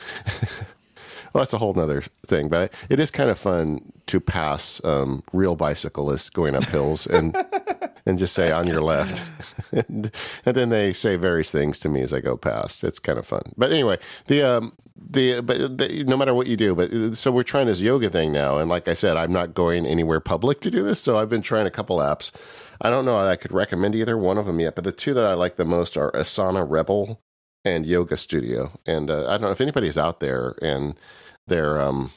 well, that's a whole other thing, but it is kind of fun to pass um, real bicyclists going up hills and and just say on your left. and, and, then they say various things to me as I go past. It's kind of fun. But anyway, the um the but the, no matter what you do, but so we're trying this yoga thing now, and like I said, I'm not going anywhere public to do this, so I've been trying a couple apps. I don't know I could recommend either one of them yet, but the two that I like the most are Asana Rebel and Yoga Studio. And uh, I don't know if anybody's out there and they're um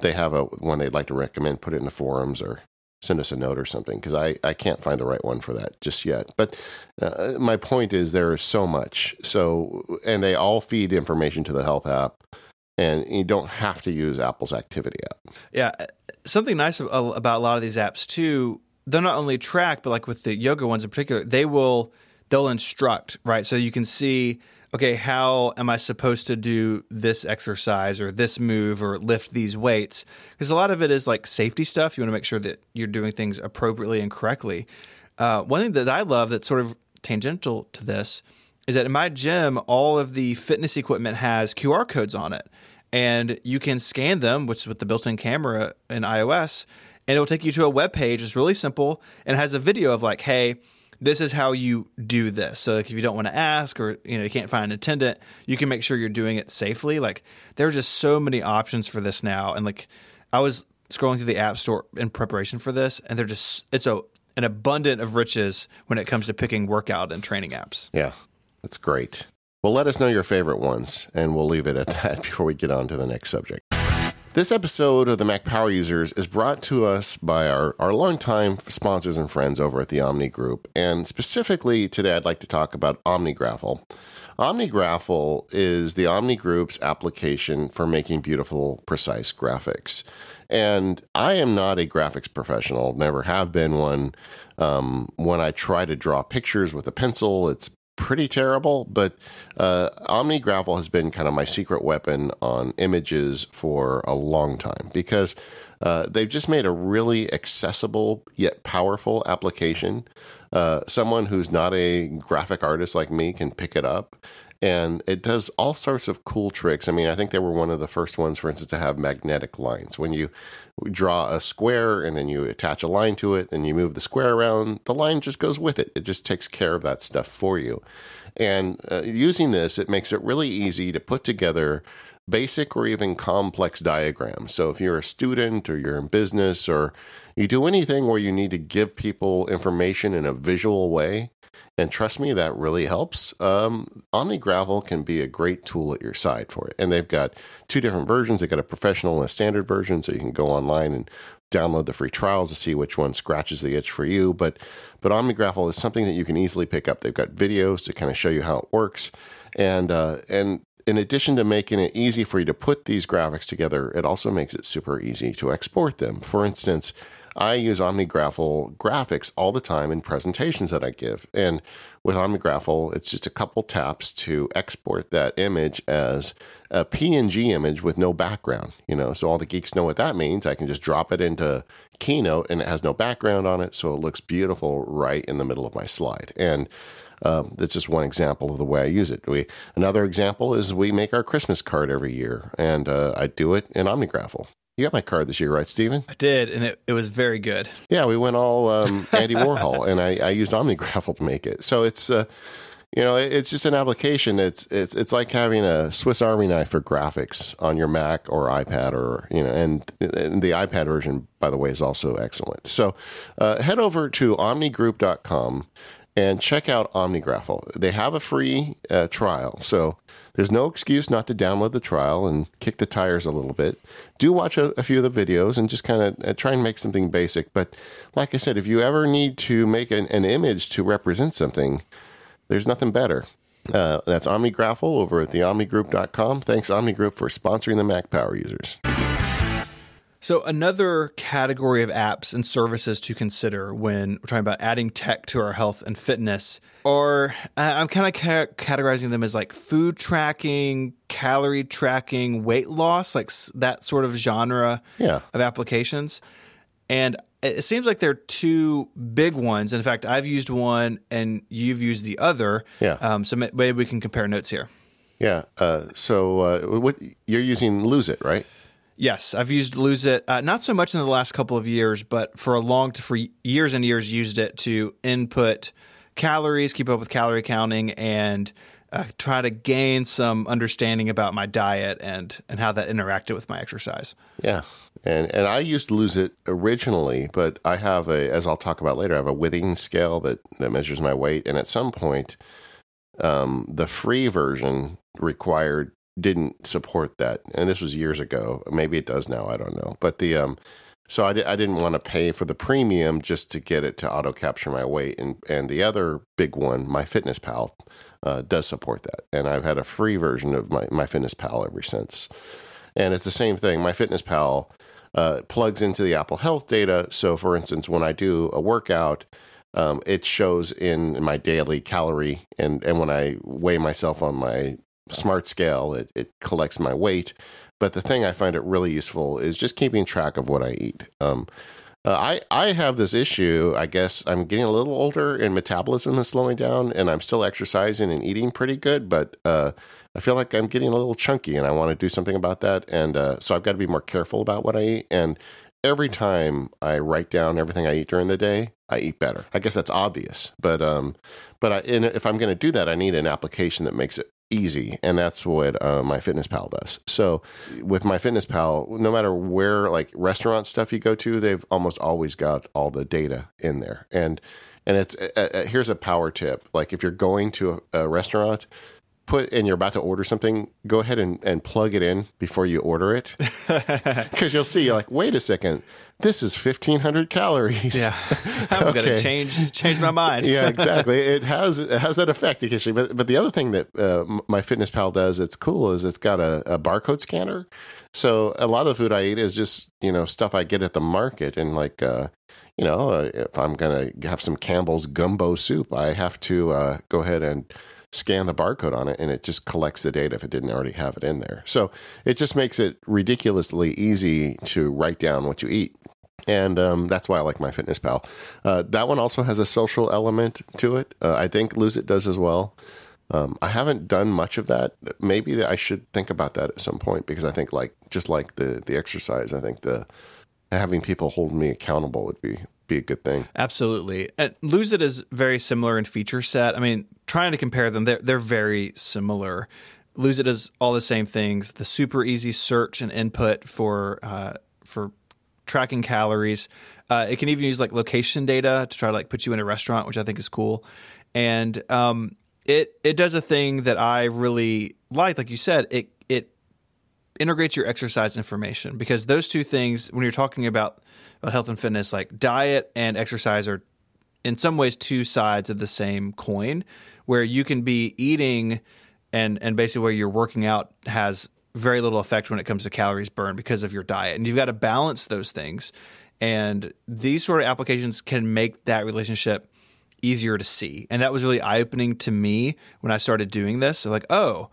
they have a one they'd like to recommend, put it in the forums or send us a note or something because I, I can't find the right one for that just yet. But uh, my point is there is so much. So, and they all feed information to the health app, and you don't have to use Apple's activity app. Yeah. Something nice about a lot of these apps too, they're not only track, but like with the yoga ones in particular, they will, they'll instruct, right? So you can see, okay, how am I supposed to do this exercise or this move or lift these weights? Because a lot of it is like safety stuff. You want to make sure that you're doing things appropriately and correctly. Uh, one thing that I love that's sort of tangential to this is that in my gym, all of the fitness equipment has QR codes on it, and you can scan them, which is with the built-in camera in iOS, and it'll take you to a web page. It's really simple and has a video of like, hey, this is how you do this. So like if you don't want to ask or you know you can't find an attendant, you can make sure you're doing it safely. Like there are just so many options for this now, and like I was scrolling through the app store in preparation for this, and they're just it's a an abundant of riches when it comes to picking workout and training apps. Yeah, that's great. Well, let us know your favorite ones, and we'll leave it at that before we get on to the next subject. This episode of the Mac Power Users is brought to us by our, our longtime sponsors and friends over at the Omni Group. And specifically today, I'd like to talk about OmniGraffle. OmniGraffle is the Omni Group's application for making beautiful, precise graphics. And I am not a graphics professional, never have been one. Um, when I try to draw pictures with a pencil, it's pretty terrible, but uh, OmniGraffle has been kind of my secret weapon on images for a long time because uh, they've just made a really accessible yet powerful application. Uh, someone who's not a graphic artist like me can pick it up. And it does all sorts of cool tricks. I mean, I think they were one of the first ones, for instance, to have magnetic lines. When you draw a square and then you attach a line to it and you move the square around, the line just goes with it. It just takes care of that stuff for you. And uh, using this, it makes it really easy to put together basic or even complex diagrams. So if you're a student or you're in business or you do anything where you need to give people information in a visual way, and trust me, that really helps. Um, OmniGraffle can be a great tool at your side for it. And they've got two different versions. They've got a professional and a standard version, so you can go online and download the free trials to see which one scratches the itch for you. But but OmniGraffle is something that you can easily pick up. They've got videos to kind of show you how it works, and uh, and in addition to making it easy for you to put these graphics together, it also makes it super easy to export them. For instance, I use OmniGraffle graphics all the time in presentations that I give. And with OmniGraffle, it's just a couple taps to export that image as a PNG image with no background. You know, so all the geeks know what that means. I can just drop it into Keynote and it has no background on it, so it looks beautiful right in the middle of my slide. And um, that's just one example of the way I use it. We another example is we make our Christmas card every year, and uh, I do it in OmniGraffle. You got my card this year, right, Stephen? I did, and it, it was very good. Yeah, we went all um, Andy Warhol, and I, I used OmniGraffle to make it. So it's, uh, you know, it's just an application. It's it's it's like having a Swiss Army knife for graphics on your Mac or iPad, or you know, and, and the iPad version, by the way, is also excellent. So uh, head over to OmniGroup.com and check out OmniGraffle. They have a free uh, trial, so there's no excuse not to download the trial and kick the tires a little bit. Do watch a, a few of the videos and just kind of uh, try and make something basic. But like I said, if you ever need to make an, an image to represent something, there's nothing better. Uh, that's OmniGraffle over at theomnigroup.com. Thanks, OmniGroup, for sponsoring the Mac Power users. So, another category of apps and services to consider when we're talking about adding tech to our health and fitness are I'm kind of ca- categorizing them as like food tracking, calorie tracking, weight loss, like that sort of genre yeah. of applications. And it seems like there are two big ones. In fact, I've used one and you've used the other. Yeah. Um, so maybe we can compare notes here. Yeah. Uh, so, uh, what you're using Lose It, right? Yes, I've used Lose It. Uh, not so much in the last couple of years, but for a long, for years and years, used it to input calories, keep up with calorie counting, and uh, try to gain some understanding about my diet and and how that interacted with my exercise. Yeah, and and I used to lose it originally, but I have a, as I'll talk about later, I have a Withings scale that that measures my weight, and at some point, um, the free version required didn't support that, and this was years ago. Maybe it does now. I don't know. But the um, so I, di- I didn't want to pay for the premium just to get it to auto capture my weight, and and the other big one, MyFitnessPal, uh, does support that, and I've had a free version of my MyFitnessPal ever since, and it's the same thing. MyFitnessPal uh, plugs into the Apple Health data. So, for instance, when I do a workout. Um, it shows in my daily calorie and, and when I weigh myself on my smart scale. It, it collects my weight. But the thing I find it really useful is just keeping track of what I eat. Um, Uh, I I have this issue. I guess I'm getting a little older and metabolism is slowing down, and I'm still exercising and eating pretty good, but uh, I feel like I'm getting a little chunky, and I want to do something about that. And uh, so I've got to be more careful about what I eat. And every time I write down everything I eat during the day, I eat better. I guess that's obvious, but um, but I, if I'm going to do that, I need an application that makes it easy and that's what uh, MyFitnessPal does. So with MyFitnessPal no matter where like restaurant stuff you go to they've almost always got all the data in there. And and it's uh, uh, here's a power tip. Like if you're going to a, a restaurant put and you're about to order something, go ahead and, and plug it in before you order it. Because you'll see, like, wait a second, this is 1500 calories. Yeah. I'm okay. going to change change my mind. yeah, exactly. It has it has that effect occasionally. But but the other thing that uh, MyFitnessPal does, it's cool, is it's got a, a barcode scanner. So a lot of the food I eat is just you know stuff I get at the market, and like uh, you know uh, if I'm gonna have some Campbell's gumbo soup, I have to uh, go ahead and scan the barcode on it and it just collects the data if it didn't already have it in there. So it just makes it ridiculously easy to write down what you eat. And um, that's why I like MyFitnessPal. Uh, that one also has a social element to it. Uh, I think Lose It does as well. Um, I haven't done much of that. Maybe I should think about that at some point because I think, like, just like the the exercise, I think the having people hold me accountable would be be a good thing. Absolutely. And Lose It is very similar in feature set. I mean, trying to compare them, they're, they're very similar. Lose It does all the same things. The super easy search and input for uh, for tracking calories. Uh, it can even use like location data to try to like put you in a restaurant, which I think is cool. And um, it it does a thing that I really like. Like you said, it it integrates your exercise information because those two things, when you're talking about about health and fitness, like diet and exercise are in some ways two sides of the same coin, where you can be eating and and basically where you're working out has very little effect when it comes to calories burned because of your diet, and you've got to balance those things. And these sort of applications can make that relationship easier to see, and that was really eye opening to me when I started doing this. So like, oh,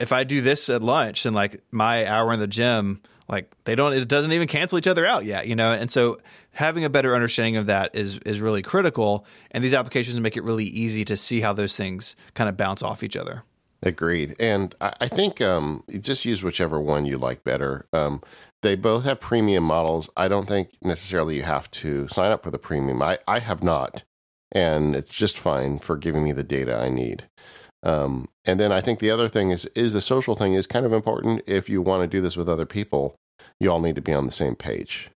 if I do this at lunch and like my hour in the gym like they don't it doesn't even cancel each other out yet you know? And so having a better understanding of that is is really critical and these applications make it really easy to see how those things kind of bounce off each other. Agreed. And i, think um, just use whichever one you like better. Um, they both have premium models. I don't think necessarily you have to sign up for the premium. I, I have not. And it's just fine for giving me the data i need um, and then I think the other thing is is the social thing is kind of important if you want to do this with other people. You all need to be on the same page.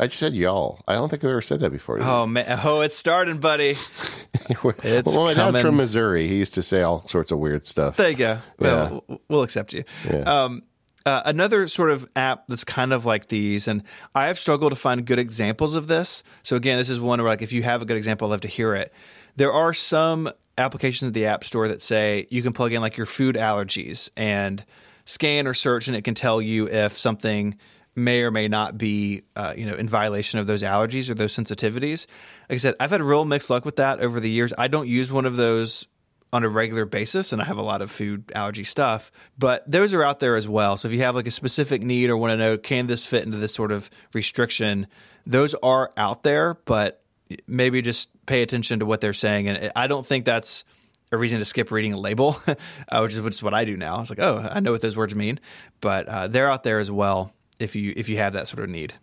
I just said y'all. I don't think I've ever said that before. Oh man! Oh, it's starting, buddy. it's well, my coming. dad's from Missouri. He used to say all sorts of weird stuff. There you go. Well, yeah. we'll accept you. Yeah. Um, uh, another sort of app that's kind of like these, and I have struggled to find good examples of this. So again, this is one where like if you have a good example, I'd love to hear it. There are some applications of the App Store that say you can plug in like your food allergies and scan or search, and it can tell you if something may or may not be, uh, you know, in violation of those allergies or those sensitivities. Like I said, I've had real mixed luck with that over the years. I don't use one of those on a regular basis, and I have a lot of food allergy stuff, but those are out there as well. So if you have like a specific need or want to know, can this fit into this sort of restriction? Those are out there, but maybe just pay attention to what they're saying. And I don't think that's a reason to skip reading a label, uh, which is which is what I do now. It's like, oh, I know what those words mean, but uh, they're out there as well if you if you have that sort of need.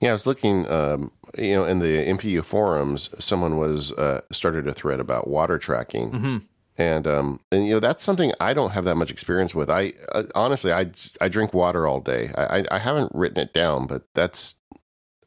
Yeah, I was looking, um, you know, in the MPU forums, someone was uh, started a thread about water tracking. Mm-hmm. And, um, and you know that's something I don't have that much experience with. I uh, honestly I, I drink water all day. I, I, I haven't written it down, but that's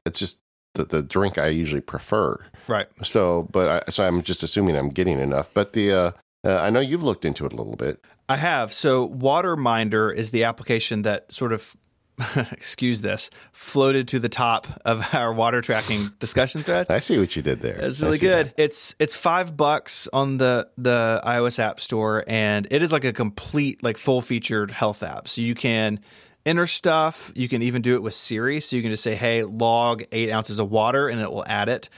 it's just the, the drink I usually prefer. Right. So, but I, so I'm just assuming I'm getting enough. But the uh, uh, I know you've looked into it a little bit. I have. So, WaterMinder is the application that sort of excuse this, floated to the top of our water tracking discussion thread. I see what you did there. It's really good. That. It's it's five bucks on the the iOS App Store, and it is like a complete, like full featured health app. So you can enter stuff. You can even do it with Siri. So you can just say, hey, log eight ounces of water, and it will add it.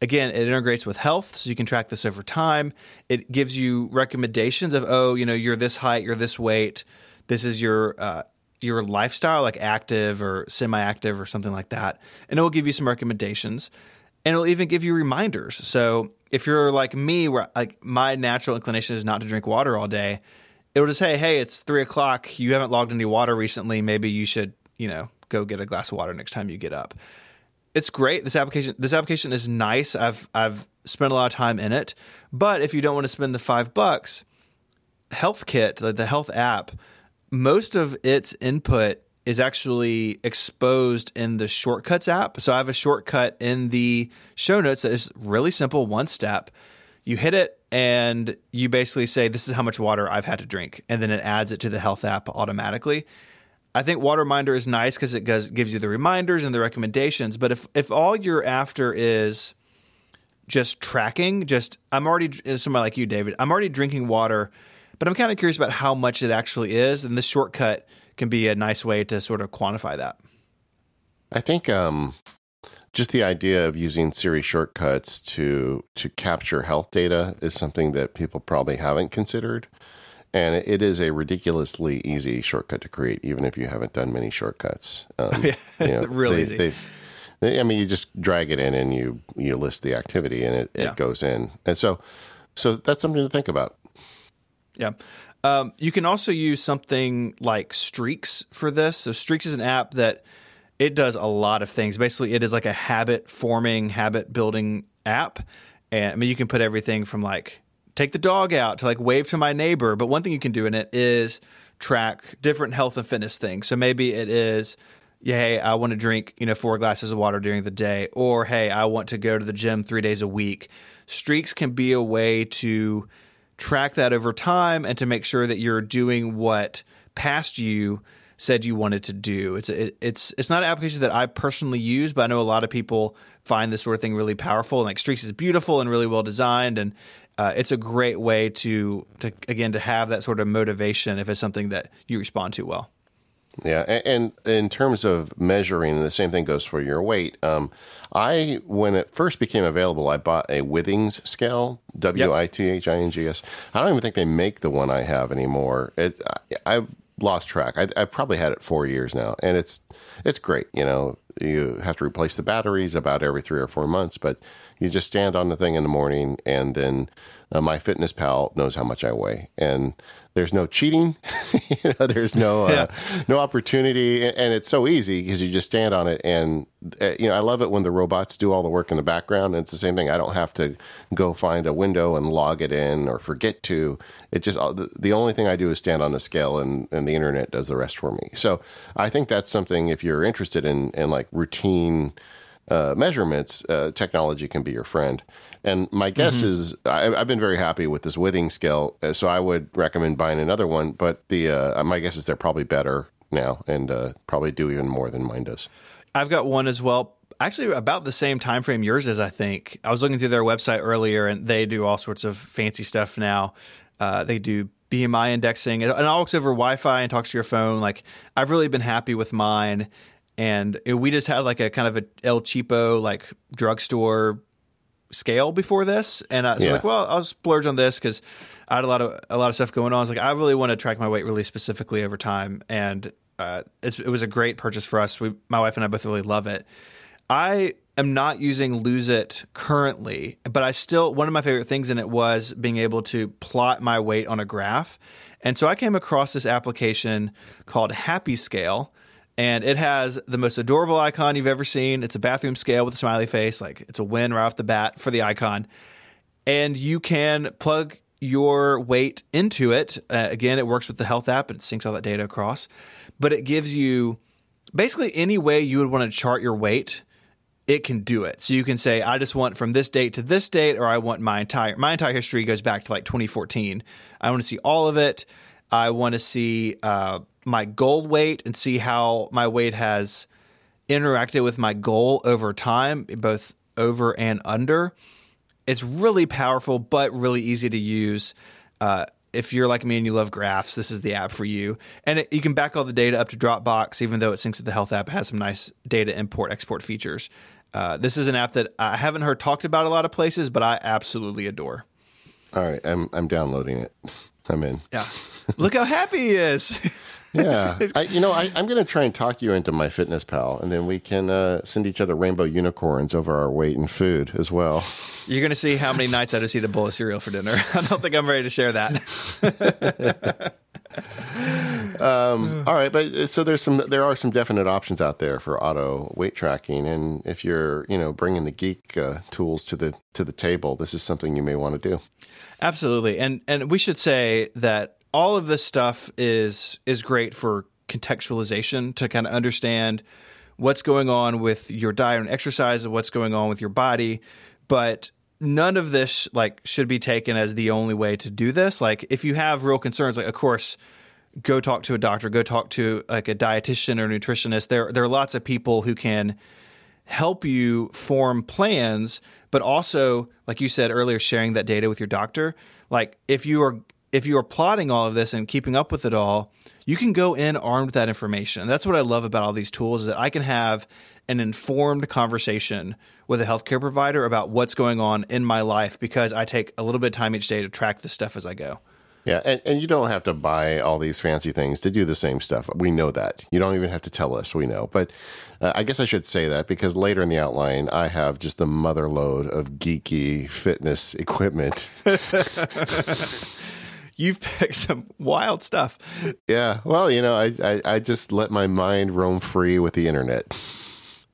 Again, it integrates with health, so you can track this over time. It gives you recommendations of, oh, you know, you're this height, you're this weight, this is your uh, your lifestyle, like active or semi active or something like that. And it will give you some recommendations and it'll even give you reminders. So if you're like me, where like my natural inclination is not to drink water all day, it'll just say, hey, it's three o'clock. You haven't logged any water recently. Maybe you should, you know, go get a glass of water next time you get up. It's great. This application this application is nice. I've I've spent a lot of time in it. But if you don't want to spend the five bucks, Health Kit, the, the health app, most of its input is actually exposed in the shortcuts app. So I have a shortcut in the show notes that is really simple, one step. You hit it and you basically say, This is how much water I've had to drink. And then it adds it to the health app automatically. I think Waterminder is nice because it goes, gives you the reminders and the recommendations. But if, if all you're after is just tracking, just I'm already, somebody like you, David, I'm already drinking water but I'm kind of curious about how much it actually is, and this shortcut can be a nice way to sort of quantify that. I think um, just the idea of using Siri shortcuts to to capture health data is something that people probably haven't considered, and it is a ridiculously easy shortcut to create, even if you haven't done many shortcuts. Um, yeah, you know, really they, easy. They, they, I mean, you just drag it in and you you list the activity, and it, yeah. it goes in, and so so that's something to think about. Yeah. Um, you can also use something like Streaks for this. So Streaks is an app that it does a lot of things. Basically, it is like a habit forming, habit building app. And I mean, you can put everything from like take the dog out to like wave to my neighbor. But one thing you can do in it is track different health and fitness things. So maybe it is, yeah, hey, I want to drink, you know, four glasses of water during the day, or hey, I want to go to the gym three days a week. Streaks can be a way to track that over time and to make sure that you're doing what past you said you wanted to do. It's it, it's it's not an application that I personally use, but I know a lot of people find this sort of thing really powerful. And like Streaks is beautiful and really well designed, and uh, it's a great way to to again to have that sort of motivation if it's something that you respond to well. Yeah, and, in terms of measuring, the same thing goes for your weight. Um, I when it first became available, I bought a Withings scale, W I T H I N G S. I don't even think they make the one I have anymore. It, I, have lost track. I, I've probably had it four years now, and it's it's great. You know, you have to replace the batteries about every three or four months, but you just stand on the thing in the morning, and then uh, MyFitnessPal knows how much I weigh, and there's no cheating. you know, there's no uh, yeah. no opportunity, and it's so easy because you just stand on it. And uh, you know, I love it when the robots do all the work in the background. And it's the same thing. I don't have to go find a window and log it in or forget to. It just the only thing I do is stand on the scale, and and the internet does the rest for me. So I think that's something if you're interested in in like routine uh, measurements, uh, technology can be your friend. And my guess mm-hmm. is I, have been very happy with this Withings scale, uh, so I would recommend buying another one. But the uh, my guess is they're probably better now and uh, probably do even more than mine does. I've got one as well. Actually, about the same time frame yours is. I think I was looking through their website earlier, and they do all sorts of fancy stuff now. Uh, they do BMI indexing, and it all works over Wi-Fi and talks to your phone. Like I've really been happy with mine, and we just had like a kind of a El Cheapo like drugstore scale before this, and I was yeah. like, well, I'll splurge on this because I had a lot of a lot of stuff going on. I was like, I really want to track my weight really specifically over time, and uh, it was a great purchase for us. We, my wife and I both really love it. I am not using Lose It currently, but I still one of my favorite things in it was being able to plot my weight on a graph. And so I came across this application called Happy Scale and it has the most adorable icon you've ever seen. It's a bathroom scale with a smiley face. Like it's a win right off the bat for the icon. And you can plug your weight into it. Uh, again, it works with the health app and it syncs all that data across. But it gives you basically any way you would want to chart your weight. It can do it. So you can say, I just want from this date to this date, or I want my entire my entire history goes back to like 2014. I want to see all of it. I want to see uh, my goal weight and see how my weight has interacted with my goal over time, both over and under. It's really powerful, but really easy to use. Uh, if you're like me and you love graphs, this is the app for you. And it, you can back all the data up to Dropbox, even though it syncs with the Health app. It has some nice data import export features. Uh, this is an app that I haven't heard talked about a lot of places, but I absolutely adore. All right, I'm I'm downloading it. I'm in. Yeah, look how happy he is. Yeah, I, you know, I, I'm going to try and talk you into MyFitnessPal, and then we can uh, send each other rainbow unicorns over our weight and food as well. You're going to see how many nights I just eat a bowl of cereal for dinner. I don't think I'm ready to share that. um, all right, but uh, so there's some there are some definite options out there for auto weight tracking, and if you're you know bringing the geek uh, tools to the to the table, this is something you may want to do. Absolutely, and and we should say that all of this stuff is is great for contextualization to kind of understand what's going on with your diet and exercise and what's going on with your body, but none of this like should be taken as the only way to do this. Like if you have real concerns, like of course go talk to a doctor, go talk to like a dietitian or nutritionist. There there are lots of people who can help you form plans, but also like you said earlier sharing that data with your doctor. Like if you are if you are plotting all of this and keeping up with it all, you can go in armed with that information. And that's what I love about all these tools is that I can have an informed conversation with a healthcare provider about what's going on in my life because I take a little bit of time each day to track the stuff as I go. Yeah, and, and you don't have to buy all these fancy things to do the same stuff. We know that. You don't even have to tell us. We know. But uh, I guess I should say that because later in the outline, I have just a mother load of geeky fitness equipment. You've picked some wild stuff. Yeah. Well, you know, I, I, I just let my mind roam free with the internet.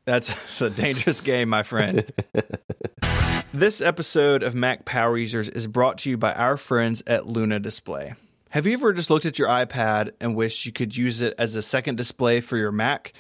That's a dangerous game, my friend. this episode of Mac Power Users is brought to you by our friends at Luna Display. Have you ever just looked at your iPad and wished you could use it as a second display for your Mac?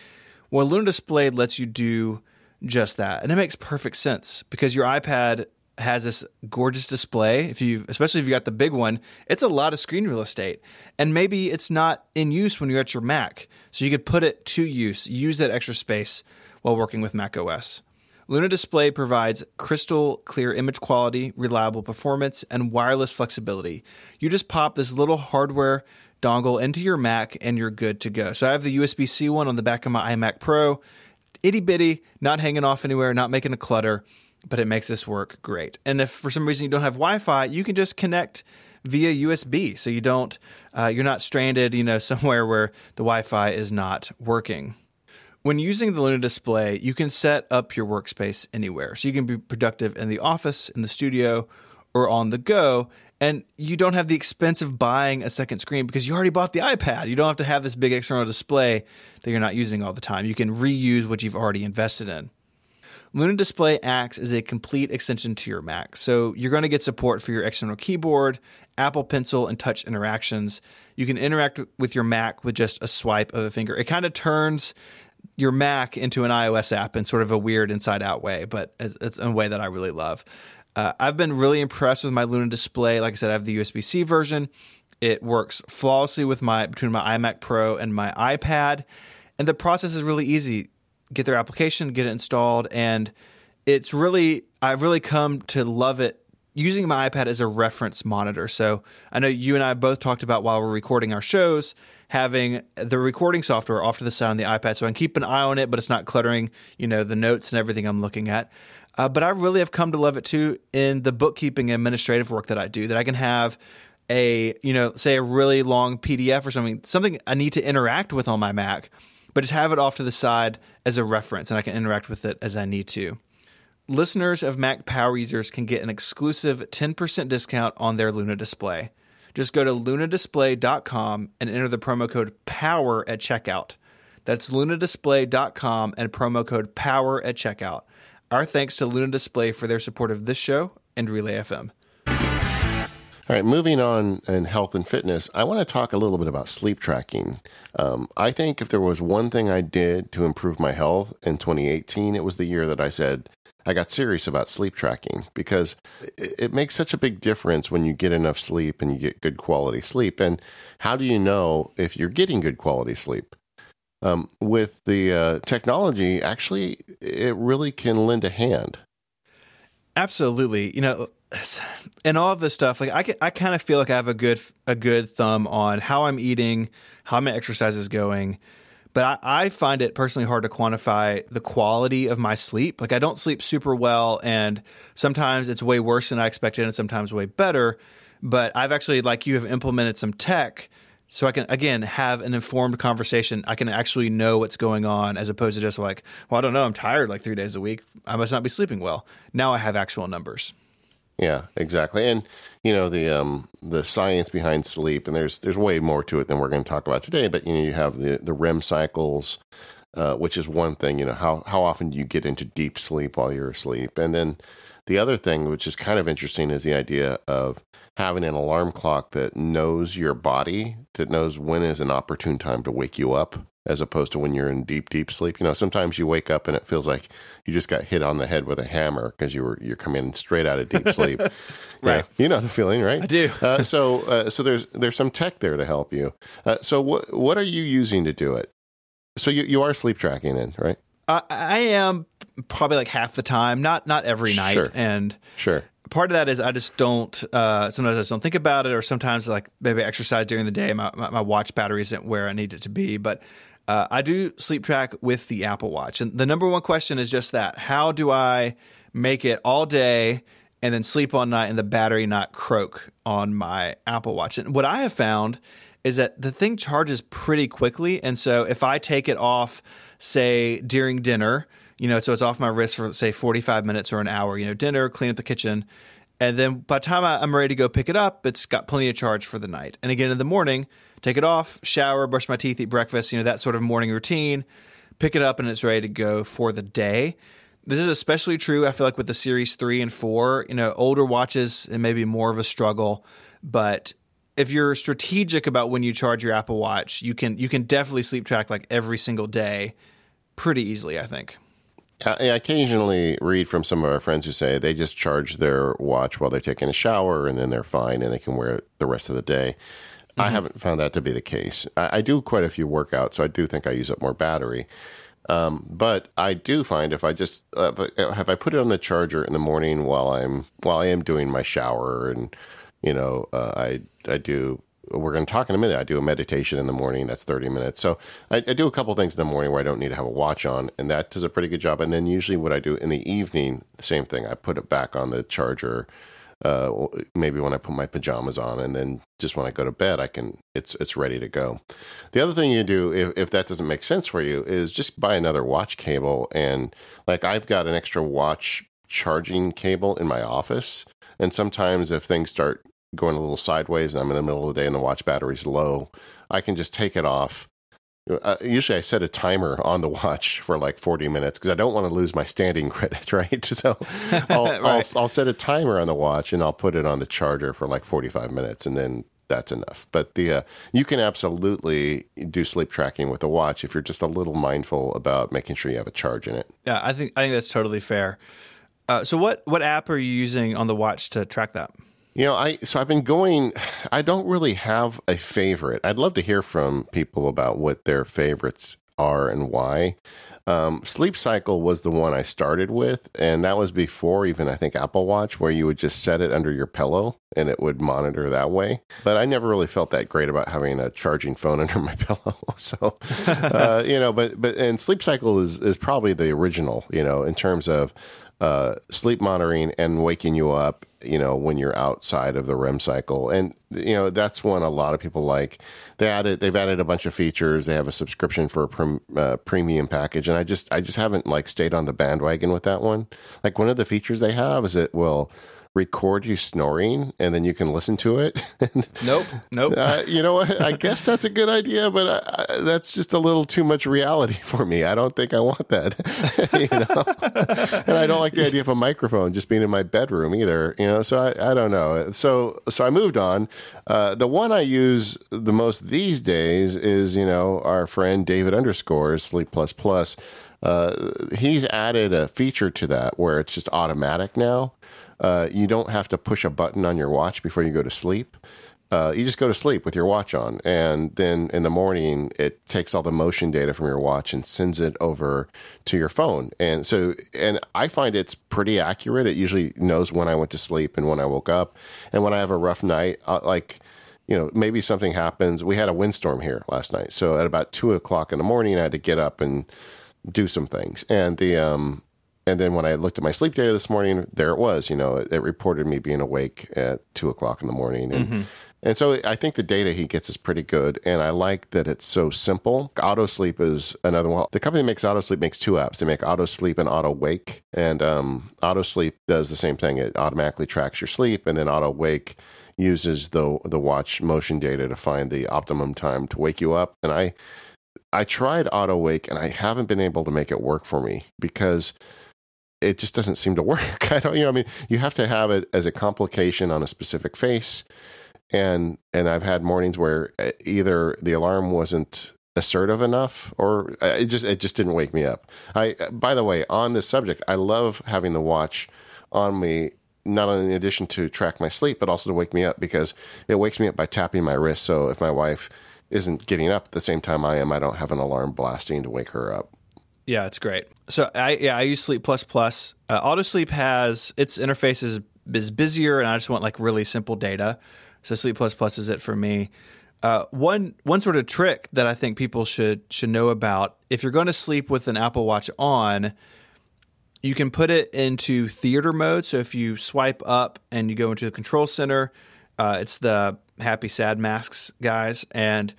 Well, Luna Display lets you do just that. And it makes perfect sense because your iPad has this gorgeous display. If you, especially if you got the big one, it's a lot of screen real estate, and maybe it's not in use when you're at your Mac, so you could put it to use, use that extra space while working with Mac OS. Luna Display provides crystal clear image quality, reliable performance, and wireless flexibility. You just pop this little hardware dongle into your Mac and you're good to go. So I have the USB C one on the back of my iMac Pro. Itty bitty, not hanging off anywhere, not making a clutter, but it makes this work great. And if for some reason you don't have Wi Fi, you can just connect via USB so you don't, uh, you're not stranded, you know, somewhere where the Wi Fi is not working. When using the Luna display, you can set up your workspace anywhere. So you can be productive in the office, in the studio, or on the go. And you don't have the expense of buying a second screen because you already bought the iPad. You don't have to have this big external display that you're not using all the time. You can reuse what you've already invested in. Luna Display acts as a complete extension to your Mac. So you're going to get support for your external keyboard, Apple Pencil, and touch interactions. You can interact with your Mac with just a swipe of a finger. It kind of turns your Mac into an iOS app in sort of a weird inside out way, but it's, a way that I really love. Uh, I've been really impressed with my Luna display. Like I said, I have the USB C version. It works flawlessly with my between my iMac Pro and my iPad, and the process is really easy. Get their application, get it installed, and it's really I've really come to love it using my iPad as a reference monitor. So I know you and I both talked about while we're recording our shows having the recording software off to the side on the iPad, so I can keep an eye on it, but it's not cluttering, you know, the notes and everything I'm looking at. Uh, but I really have come to love it too in the bookkeeping administrative work that I do. That I can have a, you know, say a really long PDF or something, something I need to interact with on my Mac, but just have it off to the side as a reference, and I can interact with it as I need to. Listeners of Mac Power users can get an exclusive 10% discount on their Luna display. Just go to lunadisplay.com and enter the promo code POWER at checkout. That's lunadisplay.com and promo code POWER at checkout. Our thanks to Luna Display for their support of this show and Relay FM. All right, moving on in health and fitness, I want to talk a little bit about sleep tracking. Um, I think if there was one thing I did to improve my health in 2018, it was the year that I said, I got serious about sleep tracking because it, makes such a big difference when you get enough sleep and you get good quality sleep. And how do you know if you're getting good quality sleep? Um, with the uh, technology, actually, it really can lend a hand. Absolutely. You know, and all of this stuff, like I, I kind of feel like I have a good a good thumb on how I'm eating, how my exercise is going but I, I, find it personally hard to quantify the quality of my sleep. Like I don't sleep super well, and sometimes it's way worse than I expected, and sometimes way better. But I've actually, like you, have implemented some tech so I can again have an informed conversation. I can actually know what's going on as opposed to just like, well, I don't know, I'm tired like three days a week. I must not be sleeping well. Now I have actual numbers. Yeah, exactly. And you know the um, the science behind sleep, and there's there's way more to it than we're going to talk about today. But you know, you have the the REM cycles, uh, which is one thing. You know, how how often do you get into deep sleep while you're asleep? And then the other thing, which is kind of interesting, is the idea of having an alarm clock that knows your body, that knows when is an opportune time to wake you up, as opposed to when you're in deep, deep sleep. You know, sometimes you wake up and it feels like you just got hit on the head with a hammer because you were you're coming straight out of deep sleep. right. You know the feeling, right? I do. uh, so, uh, so there's there's some tech there to help you. Uh, so, what what are you using to do it? So you you are sleep tracking in, right? Uh, I am probably like half the time, not not every night, Sure. and Sure. part of that is I just don't. Uh, sometimes I just don't think about it, or sometimes like maybe exercise during the day. My, my, my watch battery isn't where I need it to be, but uh, I do sleep track with the Apple Watch. And the number one question is just that: How do I make it all day and then sleep all night, and the battery not croak on my Apple Watch? And what I have found is that the thing charges pretty quickly, and so if I take it off, say during dinner you know, so it's off my wrist for say 45 minutes or an hour, you know, dinner, clean up the kitchen. And then by the time I'm ready to go pick it up, it's got plenty of charge for the night. And again, in the morning, take it off, shower, brush my teeth, eat breakfast, you know, that sort of morning routine, pick it up, and it's ready to go for the day. This is especially true, I feel like, with the Series 3 and 4. You know, older watches, it may be more of a struggle, but if you're strategic about when you charge your Apple Watch, you can you can definitely sleep track like every single day pretty easily, I think. I I occasionally read from some of our friends who say they just charge their watch while they're taking a shower and then they're fine and they can wear it the rest of the day. I haven't found that to be the case. I, I do quite a few workouts, so I do think I use up more battery. Um, but I do find if I just uh, have I put it on the charger in the morning while I'm while I am doing my shower and you know uh, I I do we're going to talk in a minute. I do a meditation in the morning. That's 30 minutes. So I, I do a couple things in the morning where I don't need to have a watch on, and that does a pretty good job. And then usually what I do in the evening, same thing. I put it back on the charger. Uh, maybe when I put my pajamas on, and then just when I go to bed, I can it's it's ready to go. The other thing you do, if, if that doesn't make sense for you, is just buy another watch cable. And like I've got an extra watch charging cable in my office, and sometimes if things start going a little sideways and I'm in the middle of the day and the watch battery's low, I can just take it off. Uh, usually, I set a timer on the watch for like 40 minutes because I don't want to lose my standing credit, right? So I'll, Right. I'll, I'll set a timer on the watch and I'll put it on the charger for like 45 minutes and then that's enough. But the uh, you can absolutely do sleep tracking with a watch if you're just a little mindful about making sure you have a charge in it. Yeah, I think I think that's totally fair. Uh, so what what app are you using on the watch to track that? You know, I so I've been going. I don't really have a favorite. I'd love to hear from people about what their favorites are and why. Um, Sleep Cycle was the one I started with, and that was before even I think Apple Watch, where you would just set it under your pillow and it would monitor that way. But I never really felt that great about having a charging phone under my pillow. So, uh, you know, but but and Sleep Cycle is is probably the original, you know, in terms of uh, sleep monitoring and waking you up, you know, when you're outside of the REM cycle. And, you know, that's one a lot of people like. They added, they've added a bunch of features. They have a subscription for a prim, uh, premium package. And I just, I just haven't like stayed on the bandwagon with that one. Like one of the features they have is it will record you snoring and then you can listen to it. Nope, nope. Uh, you know what? I guess that's a good idea, but I, I, that's just a little too much reality for me. I don't think I want that. you know, and I don't like the idea of a microphone just being in my bedroom either. You know, so I, I don't know. So so I moved on. Uh, the one I use the most these days is you know our friend David underscores Sleep Plus Plus. Uh, he's added a feature to that where it's just automatic now. Uh, you don't have to push a button on your watch before you go to sleep. Uh, you just go to sleep with your watch on, and then in the morning it takes all the motion data from your watch and sends it over to your phone. And so, and I find it's pretty accurate. It usually knows when I went to sleep and when I woke up, and when I have a rough night, uh, like you know, maybe something happens. We had a windstorm here last night, so at about two o'clock in the morning, I had to get up and do some things, and the um, and then when I looked at my sleep data this morning, there it was. You know, it, it reported me being awake at two o'clock in the morning, and And so I think the data he gets is pretty good. And I like that it's so simple. Auto Sleep is another one. The company that makes Auto Sleep makes two apps. They make Auto Sleep and Auto Wake. And um, Auto Sleep does the same thing. It automatically tracks your sleep. And then Auto Wake uses the the watch motion data to find the optimum time to wake you up. And I I tried Auto Wake and I haven't been able to make it work for me because it just doesn't seem to work. I don't, you know, I mean, you have to have it as a complication on a specific face, and and I've had mornings where uh, either the alarm wasn't assertive enough or uh, it just it just didn't wake me up. I by the way, on this subject, I love having the watch on me not only in addition to track my sleep but also to wake me up because it wakes me up by tapping my wrist so if my wife isn't getting up at the same time I am, I don't have an alarm blasting to wake her up. Yeah, it's great. So I yeah I use Sleep Plus Plus. Uh, Auto Sleep has its interface is is busier, and I just want like really simple data. So Sleep Plus Plus is it for me. Uh, one one sort of trick that I think people should should know about if you're going to sleep with an Apple Watch on, you can put it into theater mode. So if you swipe up and you go into the control center, uh, it's the happy sad masks guys and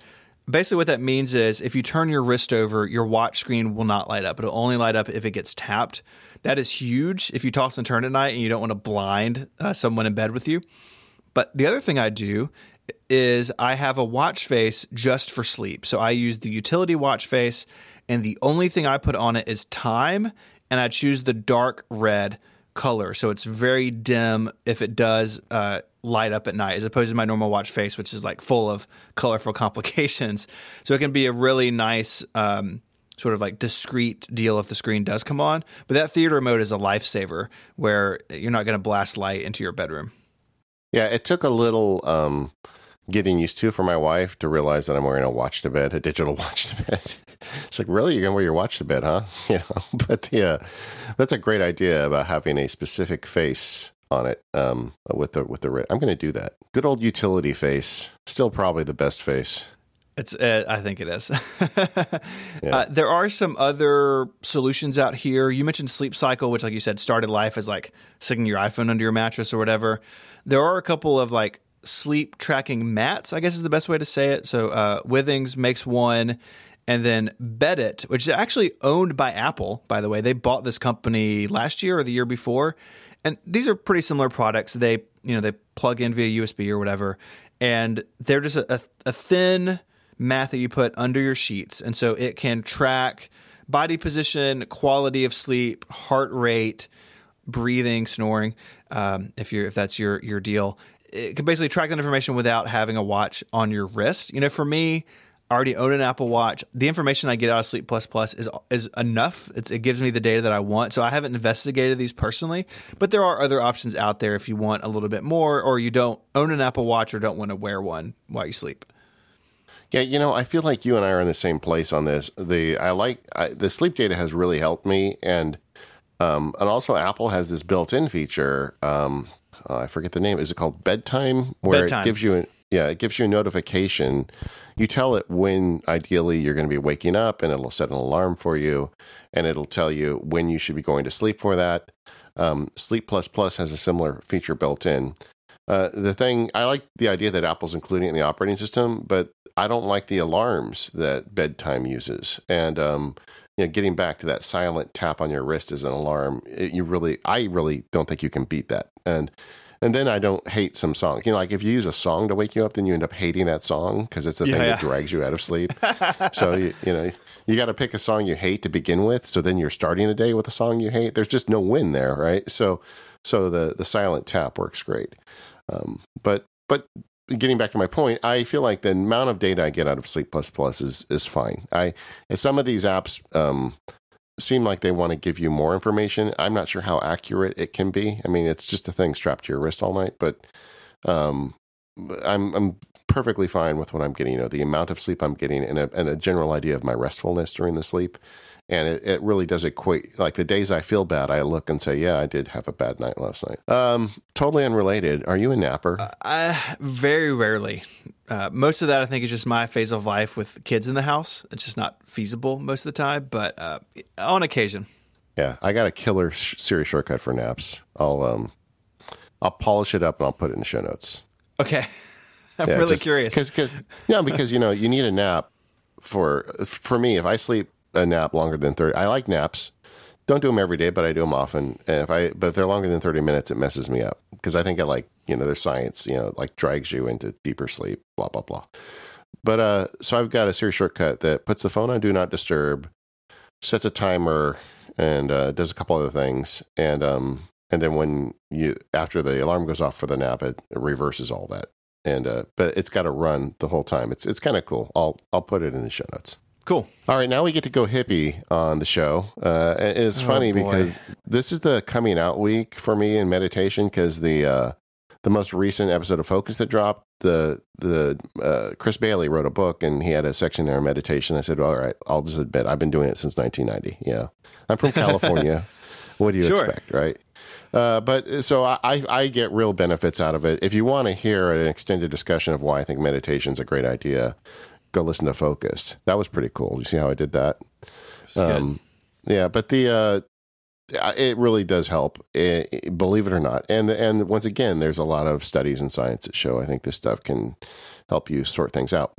basically what that means is if you turn your wrist over, your watch screen will not light up. It'll only light up if it gets tapped. That is huge if you toss and turn at night and you don't want to blind uh, someone in bed with you. But the other thing I do is I have a watch face just for sleep. So I use the utility watch face, and the only thing I put on it is time, and I choose the dark red color. So it's very dim if it does uh, light up at night, as opposed to my normal watch face, which is like full of colorful complications. So it can be a really nice. Um, sort of like discreet deal if the screen does come on. But that theater mode is a lifesaver where you're not going to blast light into your bedroom. Yeah, it took a little um, getting used to for my wife to realize that I'm wearing a watch to bed, a digital watch to bed. It's like, really, you're gonna wear your watch to bed, huh? You know, but yeah, that's a great idea about having a specific face on it um, with the with the red. I'm gonna do that. Good old utility face, still probably the best face. It's, uh, I think it is. yeah. uh, there are some other solutions out here. You mentioned Sleep Cycle, which, like you said, started life as like sticking your iPhone under your mattress or whatever. There are a couple of like sleep tracking mats, I guess is the best way to say it. So uh, Withings makes one, and then Beddit, which is actually owned by Apple, by the way. They bought this company last year or the year before, and these are pretty similar products. They you know they plug in via USB or whatever, and they're just a, a thin mat that you put under your sheets, and so it can track body position, quality of sleep, heart rate, breathing, snoring. Um, if you're if that's your your deal, it can basically track that information without having a watch on your wrist. You know, for me, I already own an Apple Watch. The information I get out of Sleep Plus Plus is is enough. It's, it gives me the data that I want. So I haven't investigated these personally, but there are other options out there if you want a little bit more, or you don't own an Apple Watch or don't want to wear one while you sleep. Yeah, you know, I feel like you and I are in the same place on this. The I like I, the sleep data has really helped me, and um, and also Apple has this built-in feature. Um, uh, I forget the name. Is it called bedtime? Where bedtime. it gives you, a, yeah, it gives you a notification. You tell it when ideally you're going to be waking up, and it'll set an alarm for you, and it'll tell you when you should be going to sleep for that. Um, sleep Plus Plus has a similar feature built in. Uh, the thing I like the idea that Apple's including it in the operating system, but I don't like the alarms that bedtime uses. And um, you know, getting back to that silent tap on your wrist as an alarm, it, you really, I really don't think you can beat that. And and then I don't hate some song. You know, like if you use a song to wake you up, then you end up hating that song because it's the yeah, thing yeah. that drags you out of sleep. so you, you know, you got to pick a song you hate to begin with. So then you're starting the day with a song you hate. There's just no win there, right? So so the the silent tap works great. Um, but but getting back to my point, I feel like the amount of data I get out of Sleep Plus Plus is is fine. I some of these apps um, seem like they want to give you more information. I'm not sure how accurate it can be. I mean, it's just a thing strapped to your wrist all night, but um, I'm I'm perfectly fine with what I'm getting. You know, the amount of sleep I'm getting and a, and a general idea of my restfulness during the sleep and it, it really does equate like the days i feel bad i look and say yeah i did have a bad night last night. Um totally unrelated are you a napper? Uh, I, very rarely. Uh, most of that i think is just my phase of life with kids in the house. It's just not feasible most of the time but uh, on occasion. Yeah i got a killer sh- Siri shortcut for naps. I'll um i'll polish it up and i'll put it in the show notes. Okay. I'm Yeah, really just- curious. Cause, 'cause- yeah, because you know you need a nap for for me. If I sleep a nap longer than thirty, I like naps. Don't do them every day, but I do them often. And if I but if they're longer than thirty minutes, it messes me up because I think I like you know there's science you know like drags you into deeper sleep. Blah blah blah. But uh, so I've got a Siri shortcut that puts the phone on do not disturb, sets a timer, and uh, does a couple other things, and um, and then when you after the alarm goes off for the nap, it, it reverses all that and uh, but it's got to run the whole time. It's it's kind of cool. I'll I'll put it in the show notes. Cool. All right, now we get to go hippie on the show. Uh, it's Oh, funny boy. because this is the coming out week for me in meditation because the uh, the most recent episode of Focus that dropped, the the uh, Chris Bailey wrote a book and he had a section there on meditation. I said, all right, I'll just admit I've been doing it since 1990. Yeah, I'm from California. what do you Sure. expect, right? Uh, but so I, I I get real benefits out of it. If you want to hear an extended discussion of why I think meditation is a great idea, go listen to Focus. That was pretty cool. You see how I did that? Um, yeah, but the uh, it really does help, eh, eh, believe it or not. And and once again, there's a lot of studies and science that show I think this stuff can help you sort things out.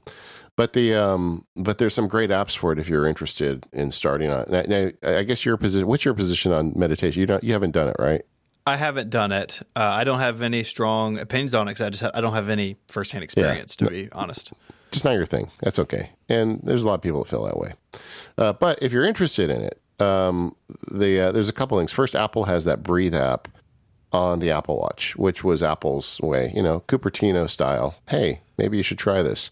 But the um, but there's some great apps for it if you're interested in starting on. Now, now, I guess your position. What's your position on meditation? You don't. You haven't done it, right? I haven't done it. Uh, I don't have any strong opinions on it because I just ha- I don't have any firsthand experience, to be honest. Just not your thing. That's okay. And there's a lot of people that feel that way. Uh, but if you're interested in it, um, the uh, there's a couple things. First, Apple has that Breathe app on the Apple Watch, which was Apple's way, you know, Cupertino style. Hey, maybe you should try this.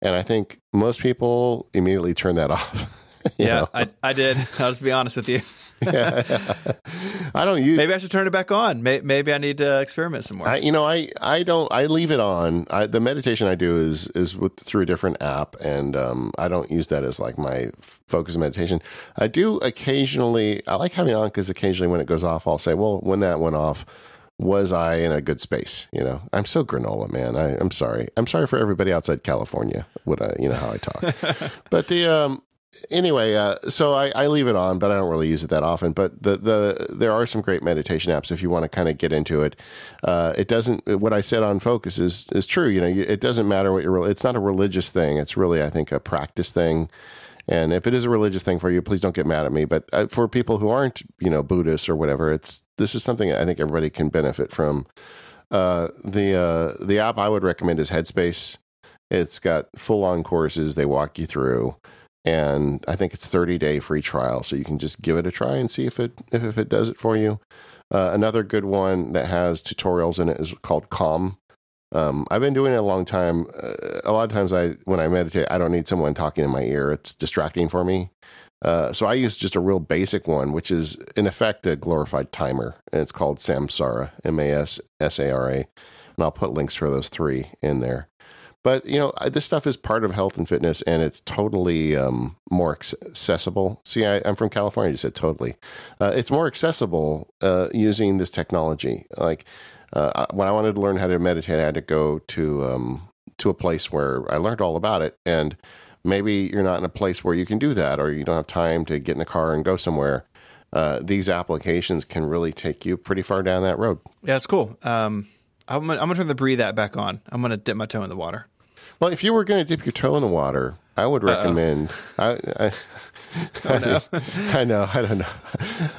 And I think most people immediately turn that off. Yeah, know? I, I did. I'll just be honest with you. I don't use. Maybe I should turn it back on. Maybe I need to experiment some more. I, you know, I, I don't, I leave it on. I, the meditation I do is, is with, through a different app and, um, I don't use that as like my focus meditation. I do occasionally, I like having it on because occasionally when it goes off, I'll say, well, when that went off, was I in a good space? You know, I'm so granola, man. I, I'm sorry. I'm sorry for everybody outside California. What I, you know, how I talk. but the, um, anyway, uh, so I, I leave it on, but I don't really use it that often. But the the there are some great meditation apps if you want to kind of get into it. Uh, it doesn't. What I said on focus is is true. You know, it doesn't matter what you're. It's not a religious thing. It's really, I think, a practice thing. And if it is a religious thing for you, please don't get mad at me. But uh, for people who aren't, you know, Buddhists or whatever, it's this is something I think everybody can benefit from. Uh, the uh, the app I would recommend is Headspace. It's got full on courses they walk you through and I think it's 30 day free trial, so you can just give it a try and see if it if, it does it for you. Uh, another good one that has tutorials in it is called Calm. Um, I've been doing it a long time. Uh, a lot of times, I when I meditate, I don't need someone talking in my ear; it's distracting for me. Uh, so I use just a real basic one, which is in effect a glorified timer, and it's called Samsara, M A S S A R A, and I'll put links for those three in there. But you know, this stuff is part of health and fitness, and it's totally um, more accessible. See, I, I'm from California. You said totally. Uh, it's more accessible uh, using this technology. Like uh, when I wanted to learn how to meditate, I had to go to um, to a place where I learned all about it. And maybe you're not in a place where you can do that, or you don't have time to get in a car and go somewhere. Uh, these applications can really take you pretty far down that road. yeah, it's cool. Um, I'm gonna, I'm gonna turn the breathe app back on. I'm gonna dip my toe in the water. Well, if you were going to dip your toe in the water, I would recommend. I, I, oh, I, know. I know. I don't know.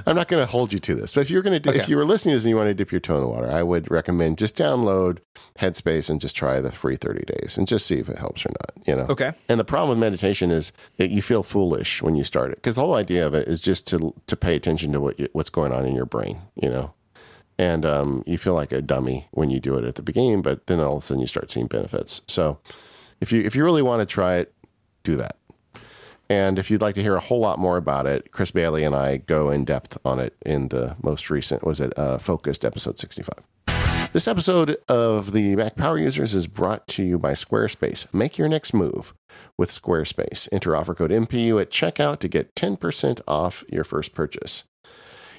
I'm not going to hold you to this, but if you're going to, Okay. if you were listening to this and you want to dip your toe in the water, I would recommend just download Headspace and just try the free 30 days and just see if it helps or not. You know. Okay. And the problem with meditation is that you feel foolish when you start it because the whole idea of it is just to to pay attention to what you, what's going on in your brain. You know. And um, you feel like a dummy when you do it at the beginning, but then all of a sudden you start seeing benefits. So, if you if you really want to try it, do that. And if you'd like to hear a whole lot more about it, Chris Bailey and I go in depth on it in the most recent was it uh, focused episode sixty five. This episode of the Mac Power Users is brought to you by Squarespace. Make your next move with Squarespace. Enter offer code MPU at checkout to get 10% off your first purchase.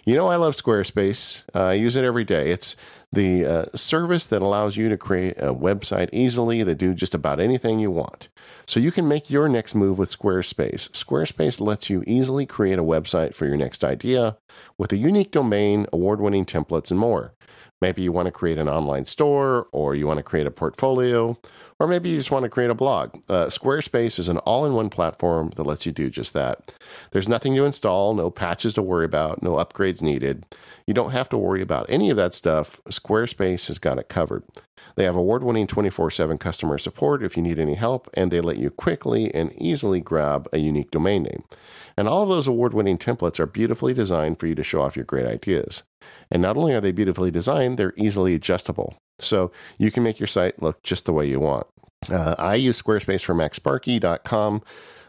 You know, I love Squarespace. Uh, I use it every day. It's the uh, service that allows you to create a website easily that do just about anything you want. So you can make your next move with Squarespace. Squarespace lets you easily create a website for your next idea with a unique domain, award winning templates, and more. Maybe you want to create an online store, or you want to create a portfolio, or maybe you just want to create a blog. Uh, Squarespace is an all in one platform that lets you do just that. There's nothing to install, no patches to worry about, no upgrades needed. You don't have to worry about any of that stuff. Squarespace has got it covered. They have award winning 24 7 customer support if you need any help, and they let you quickly and easily grab a unique domain name. And all of those award winning templates are beautifully designed for you to show off your great ideas. And not only are they beautifully designed, they're easily adjustable. So you can make your site look just the way you want. Uh, I use Squarespace for MacSparky.com.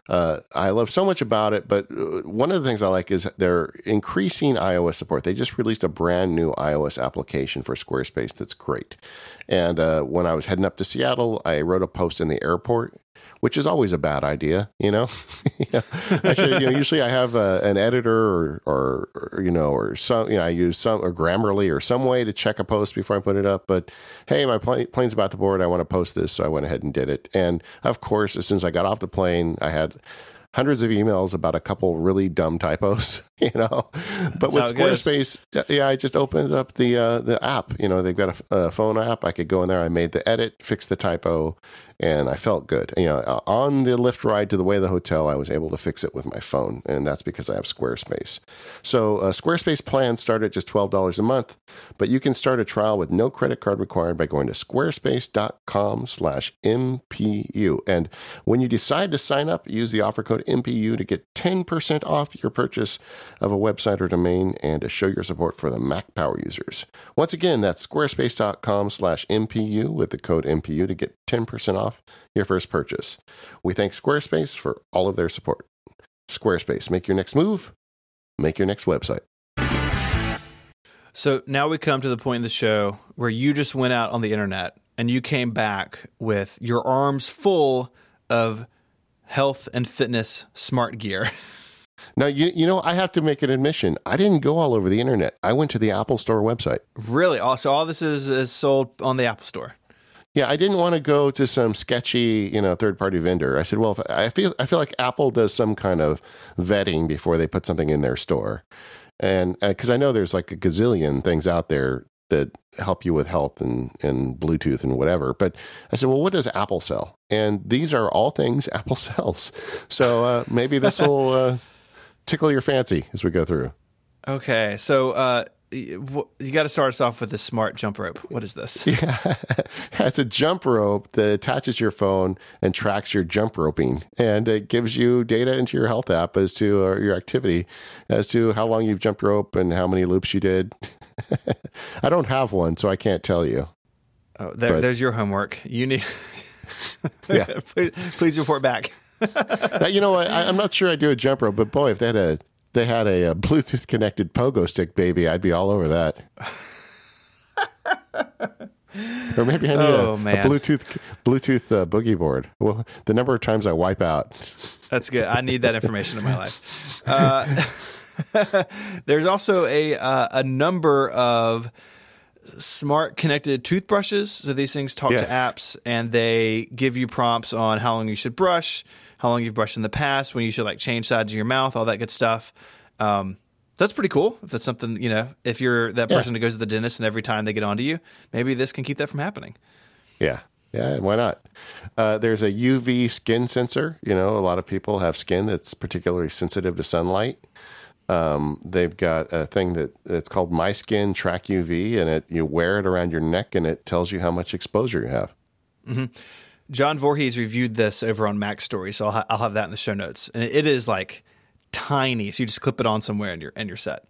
Uh, I love so much about it, but uh, one of the things I like is they're increasing iOS support. They just released a brand new iOS application for Squarespace that's great. And uh, when I was heading up to Seattle, I wrote a post in the airport which is always a bad idea, you know. yeah. Actually, you know, usually I have uh, an editor or, or, or, you know, or some, you know, I use some or Grammarly or some way to check a post before I put it up. But hey, my plane, plane's about to board. I want to post this, so I went ahead and did it. And of course, as soon as I got off the plane, I had hundreds of emails about a couple really dumb typos, you know. But That's with Squarespace, yeah, I just opened up the uh, the app. You know, they've got a, a, phone app. I could go in there. I made the edit, fixed the typo, and I felt good. You know, uh, on the Lyft ride to the way of the hotel, I was able to fix it with my phone, and that's because I have Squarespace. So, uh, Squarespace plans start at just twelve dollars a month, but you can start a trial with no credit card required by going to squarespace.com/mpu. And when you decide to sign up, use the offer code MPU to get ten percent off your purchase of a website or domain, and to show your support for the Mac Power users. Once again, that's squarespace.com/mpu with the code MPU to get ten percent off off your first purchase. We thank Squarespace for all of their support. Squarespace, make your next move, make your next website. So now we come to the point in the show where you just went out on the internet and you came back with your arms full of health and fitness smart gear. Now, you, you know, I have to make an admission. I didn't go all over the internet. I went to the Apple Store website. Really? Oh, so all this is, is sold on the Apple Store? Yeah, I didn't want to go to some sketchy, you know, third party vendor. I said, well, I feel I feel like Apple does some kind of vetting before they put something in their store, and because uh, I know there's like a gazillion things out there that help you with health and and Bluetooth and whatever. But I said, well, what does Apple sell? And these are all things Apple sells. So uh, maybe this will uh, tickle your fancy as we go through. Okay, so uh, you got to start us off with a smart jump rope. What is this? Yeah, it's a jump rope that attaches your phone and tracks your jump roping, and it gives you data into your health app as to your activity, as to how long you've jumped rope and how many loops you did. I don't have one, so I can't tell you. Oh, there, but, there's your homework. You need. yeah, please, please report back. you know, I, I'm not sure I do a jump rope, but boy, if they had a they had a, a Bluetooth connected pogo stick, baby, I'd be all over that. or maybe I need oh, a, a, Bluetooth Bluetooth uh, boogie board. Well, the number of times I wipe out. That's good. I need that information in my life. Uh, there's also a uh, a number of smart connected toothbrushes. So these things talk yeah. to apps and they give you prompts on how long you should brush, how long you've brushed in the past, when you should like change sides of your mouth, all that good stuff. Um, that's pretty cool. If that's something, you know, if you're that person yeah. who goes to the dentist and every time they get onto you, maybe this can keep that from happening. Yeah. Yeah, why not? Uh, there's a UV skin sensor. You know, a lot of people have skin that's particularly sensitive to sunlight. Um, they've got a thing that it's called My Skin Track UV, and it you wear it around your neck, and it tells you how much exposure you have. Mm-hmm. John Voorhees reviewed this over on MacStories, so I'll, ha- I'll have that in the show notes. And it is like tiny, so you just clip it on somewhere and you're and you're set.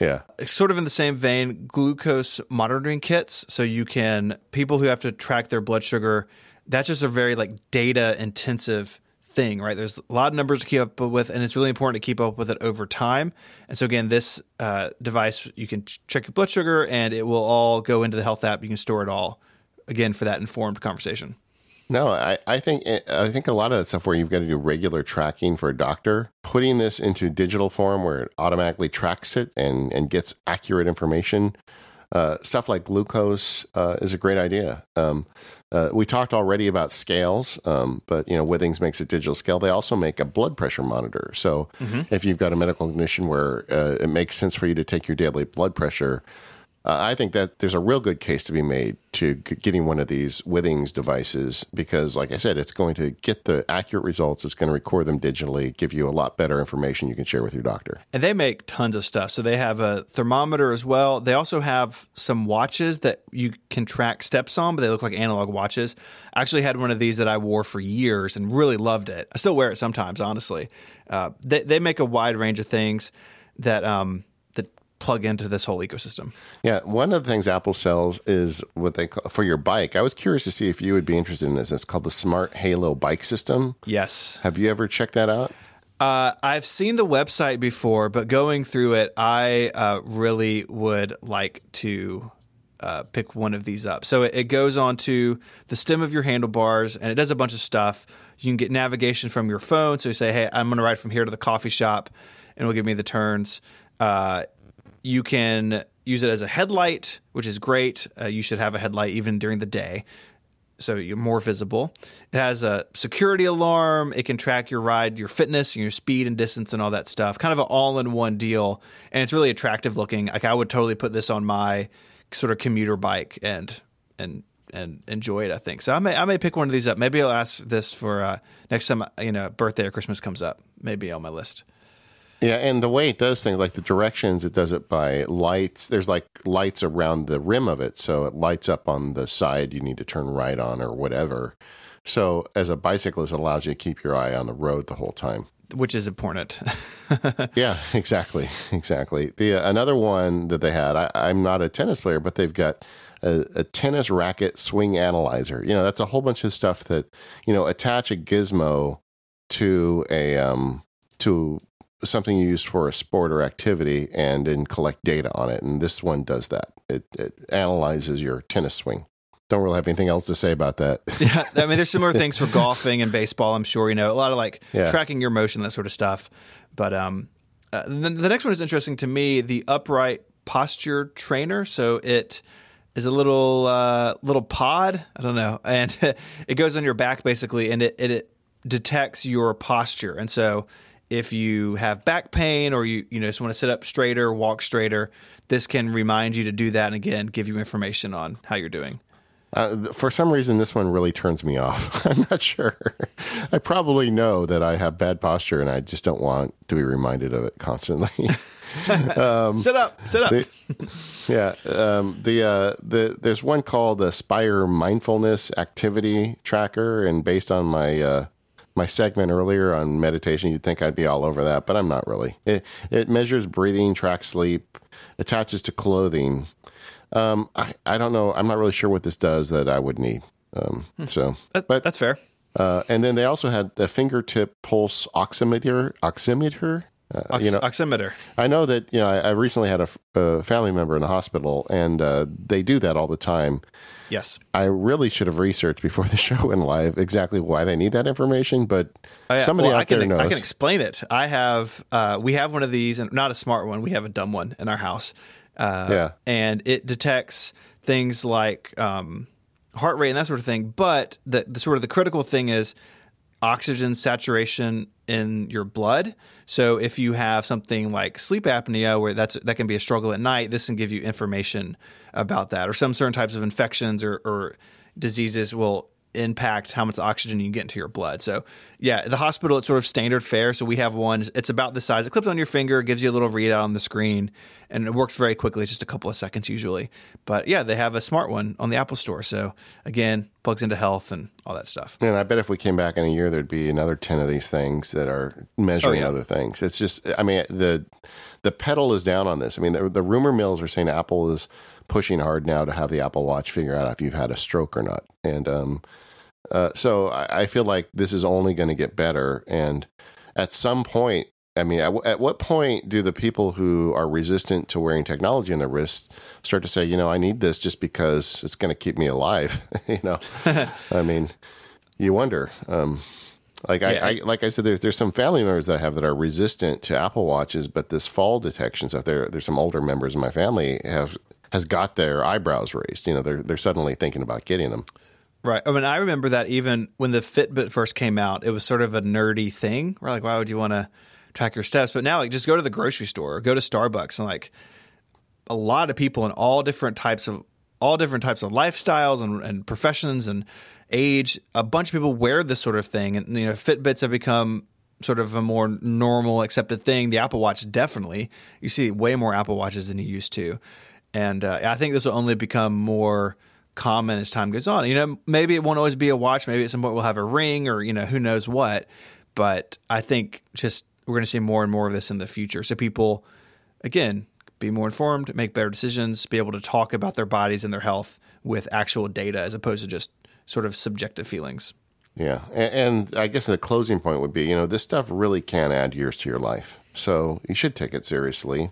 Yeah. It's sort of in the same vein, glucose monitoring kits. So you can people who have to track their blood sugar. That's just a very like data intensive thing, right? There's a lot of numbers to keep up with, and it's really important to keep up with it over time. And so, again, this uh, device, you can ch- check your blood sugar, and it will all go into the health app. You can store it all, again, for that informed conversation. No, I, I think I think a lot of that stuff where you've got to do regular tracking for a doctor, putting this into digital form where it automatically tracks it and, and gets accurate information. Uh, stuff like glucose uh, is a great idea. Um, uh, we talked already about scales, um, but you know Withings makes a digital scale. They also make a blood pressure monitor. So mm-hmm. if you've got a medical condition where uh, it makes sense for you to take your daily blood pressure, uh, I think that there's a real good case to be made to getting one of these Withings devices because, like I said, it's going to get the accurate results. It's going to record them digitally, give you a lot better information you can share with your doctor. And they make tons of stuff. So they have a thermometer as well. They also have some watches that you can track steps on, but they look like analog watches. I actually had one of these that I wore for years and really loved it. I still wear it sometimes, honestly. Uh, they, they make a wide range of things that um, plug into this whole ecosystem. Yeah, one of the things Apple sells is what they call for your bike. I was curious to see if you would be interested in this. It's called the SmartHalo Bike System. Yes. Have you ever checked that out? Uh, I've seen the website before, but going through it, I uh, really would like to uh, pick one of these up. So it, it goes onto the stem of your handlebars and it does a bunch of stuff. You can get navigation from your phone. So you say, hey, I'm going to ride from here to the coffee shop and it'll give me the turns. Uh, you can use it as a headlight, which is great. Uh, you should have a headlight even during the day so you're more visible. It has a security alarm. It can track your ride, your fitness, and your speed and distance, and all that stuff. Kind of an all-in-one deal, and it's really attractive looking. Like I would totally put this on my sort of commuter bike and and and enjoy it. I think so. I may I may pick one of these up. Maybe I'll ask this for uh, next time you know birthday or Christmas comes up. Maybe on my list. Yeah, and the way it does things, like the directions, it does it by lights. There's like lights around the rim of it, so it lights up on the side you need to turn right on or whatever. So as a bicyclist, it allows you to keep your eye on the road the whole time. Which is important. yeah, exactly, exactly. The uh, another one that they had. I, I'm not a tennis player, but they've got a, a, tennis racket swing analyzer. You know, that's a whole bunch of stuff that you know attach a gizmo to a um to something you use for a sport or activity and then collect data on it. And this one does that. It, it analyzes your tennis swing. Don't really have anything else to say about that. yeah, I mean, there's similar things for golfing and baseball. I'm sure you know a lot of like yeah. tracking your motion, that sort of stuff. But um, uh, the, the next one is interesting to me. The upright posture trainer. So it is a little uh, little pod. I don't know, and it goes on your back basically, and it, it, it detects your posture. And so if you have back pain or you you know just want to sit up straighter, walk straighter, this can remind you to do that and again give you information on how you're doing. Uh, for some reason, this one really turns me off. I'm not sure. I probably know that I have bad posture, and I just don't want to be reminded of it constantly. um, sit up, sit up. The, yeah, um, the uh, the there's one called the Spire Mindfulness Activity Tracker, and based on my uh, my segment earlier on meditation, you'd think I'd be all over that, but I'm not really. It, it measures breathing, tracks sleep, attaches to clothing. Um, I, I don't know. I'm not really sure what this does that I would need. Um, hmm. so, that, but that's fair. Uh, and then they also had the fingertip pulse oximeter, oximeter, uh, Ox- you know, oximeter. I know that you know. I, I recently had a, a, family member in the hospital, and uh, they do that all the time. Yes, I really should have researched before the show went live exactly why they need that information, but oh, somebody well, out I can, there knows. I can explain it. I have. Uh, we have one of these, and not a smart one. We have a dumb one in our house. Uh, yeah, and it detects things like um, heart rate and that sort of thing. But the, the sort of the critical thing is oxygen saturation in your blood. So if you have something like sleep apnea where that's that can be a struggle at night, this can give you information about that. Or some certain types of infections or, or diseases will impact how much oxygen you get into your blood. So, yeah, the hospital it's sort of standard fare. So we have one. It's about the size. It clips on your finger, gives you a little readout on the screen, and it works very quickly. It's just a couple of seconds usually. But yeah, they have a smart one on the Apple Store. So again, plugs into health and all that stuff. And I bet if we came back in a year, there'd be another ten of these things that are measuring oh, yeah. other things. It's just, I mean, the the pedal is down on this. I mean, the, the rumor mills are saying Apple is pushing hard now to have the Apple Watch figure out if you've had a stroke or not. And um, uh, so I, I, feel like this is only going to get better. And at some point, I mean, at, at, what point do the people who are resistant to wearing technology in their wrists start to say, you know, I need this just because it's going to keep me alive? you know, I mean, you wonder. Um, like yeah. I, I, like I said, there's there's some family members that I have that are resistant to Apple watches, but this fall detection stuff. There there's some older members of my family have has got their eyebrows raised. You know, they're they're suddenly thinking about getting them. Right. I mean, I remember that even when the Fitbit first came out, it was sort of a nerdy thing. We're like, why would you want to track your steps? But now, like, just go to the grocery store or go to Starbucks and like, a lot of people in all different types of all different types of lifestyles and, and professions and age. A bunch of people wear this sort of thing, and you know, Fitbits have become sort of a more normal accepted thing. The Apple Watch definitely. You see way more Apple Watches than you used to, and uh, I think this will only become more common as time goes on. You know, maybe it won't always be a watch. Maybe at some point we'll have a ring, or you know, who knows what. But I think just we're going to see more and more of this in the future. So people, again, be more informed, make better decisions, be able to talk about their bodies and their health with actual data as opposed to just sort of subjective feelings. Yeah. And, and I guess the closing point would be you know, this stuff really can add years to your life. So you should take it seriously.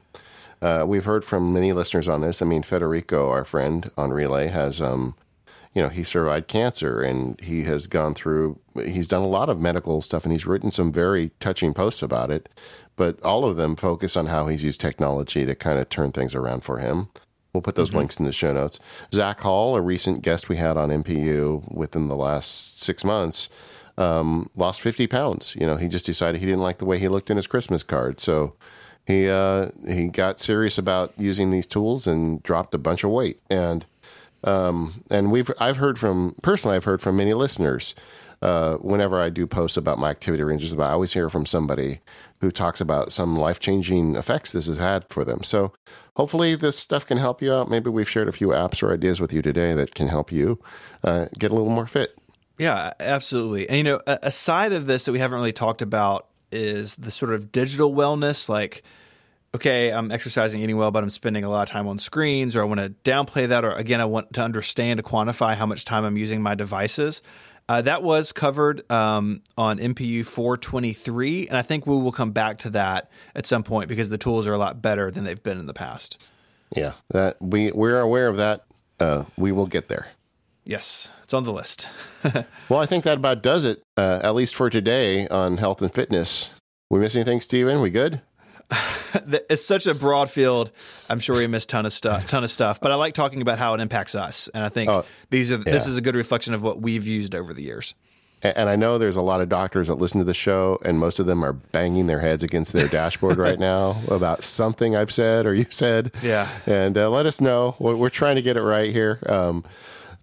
Uh, we've heard from many listeners on this. I mean, Federico, our friend on Relay, has, um, you know, he survived cancer and he has gone through, he's done a lot of medical stuff and he's written some very touching posts about it. But all of them focus on how he's used technology to kind of turn things around for him. We'll put those mm-hmm. links in the show notes. Zac Hall, a recent guest we had on MPU within the last six months, um, lost 50 pounds. You know, he just decided he didn't like the way he looked in his Christmas card. So he uh, he got serious about using these tools and dropped a bunch of weight. And um, and we've I've heard from personally I've heard from many listeners. Uh, whenever I do posts about my activity ranges, I always hear from somebody who talks about some life changing effects this has had for them. So hopefully this stuff can help you out. Maybe we've shared a few apps or ideas with you today that can help you uh, get a little more fit. Yeah, absolutely. And you know, a, a side of this that we haven't really talked about is the sort of digital wellness, like okay, I'm exercising, eating well, but I'm spending a lot of time on screens, or I want to downplay that, or again, I want to understand to quantify how much time I'm using my devices. Uh, that was covered um, on MPU 423, and I think we will come back to that at some point because the tools are a lot better than they've been in the past. Yeah, that we we're aware of that. Uh, we will get there. Yes, it's on the list. well, I think that about does it, uh, at least for today on health and fitness. We miss anything, Stephen? We good? it's such a broad field. I'm sure we missed ton of stuff, ton of stuff. But I like talking about how it impacts us, and I think oh, these are yeah. this is a good reflection of what we've used over the years. And I know there's a lot of doctors that listen to the show, and most of them are banging their heads against their dashboard right now about something I've said or you said. Yeah. And uh, let us know. We're trying to get it right here. Um,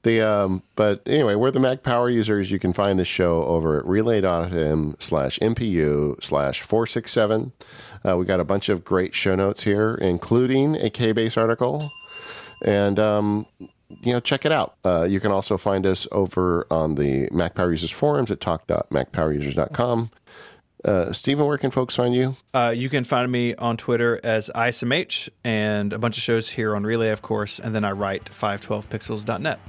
the um, but anyway, we're the Mac Power users. You can find the show over at relay.fm slash MPU slash 467. Uh, we got a bunch of great show notes here, including a K-Base article. And, um, you know, check it out. Uh, you can also find us over on the Mac Power Users forums at talk.macpowerusers.com. Uh, Stephen, where can folks find you? Uh, you can find me on Twitter as ISMH and a bunch of shows here on Relay, of course. And then I write 512pixels.net.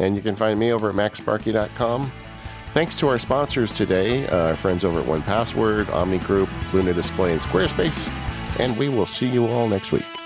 And you can find me over at macsparky.com. Thanks to our sponsors today, uh, our friends over at 1Password, Omni Group, Luna Display, and Squarespace. And we will see you all next week.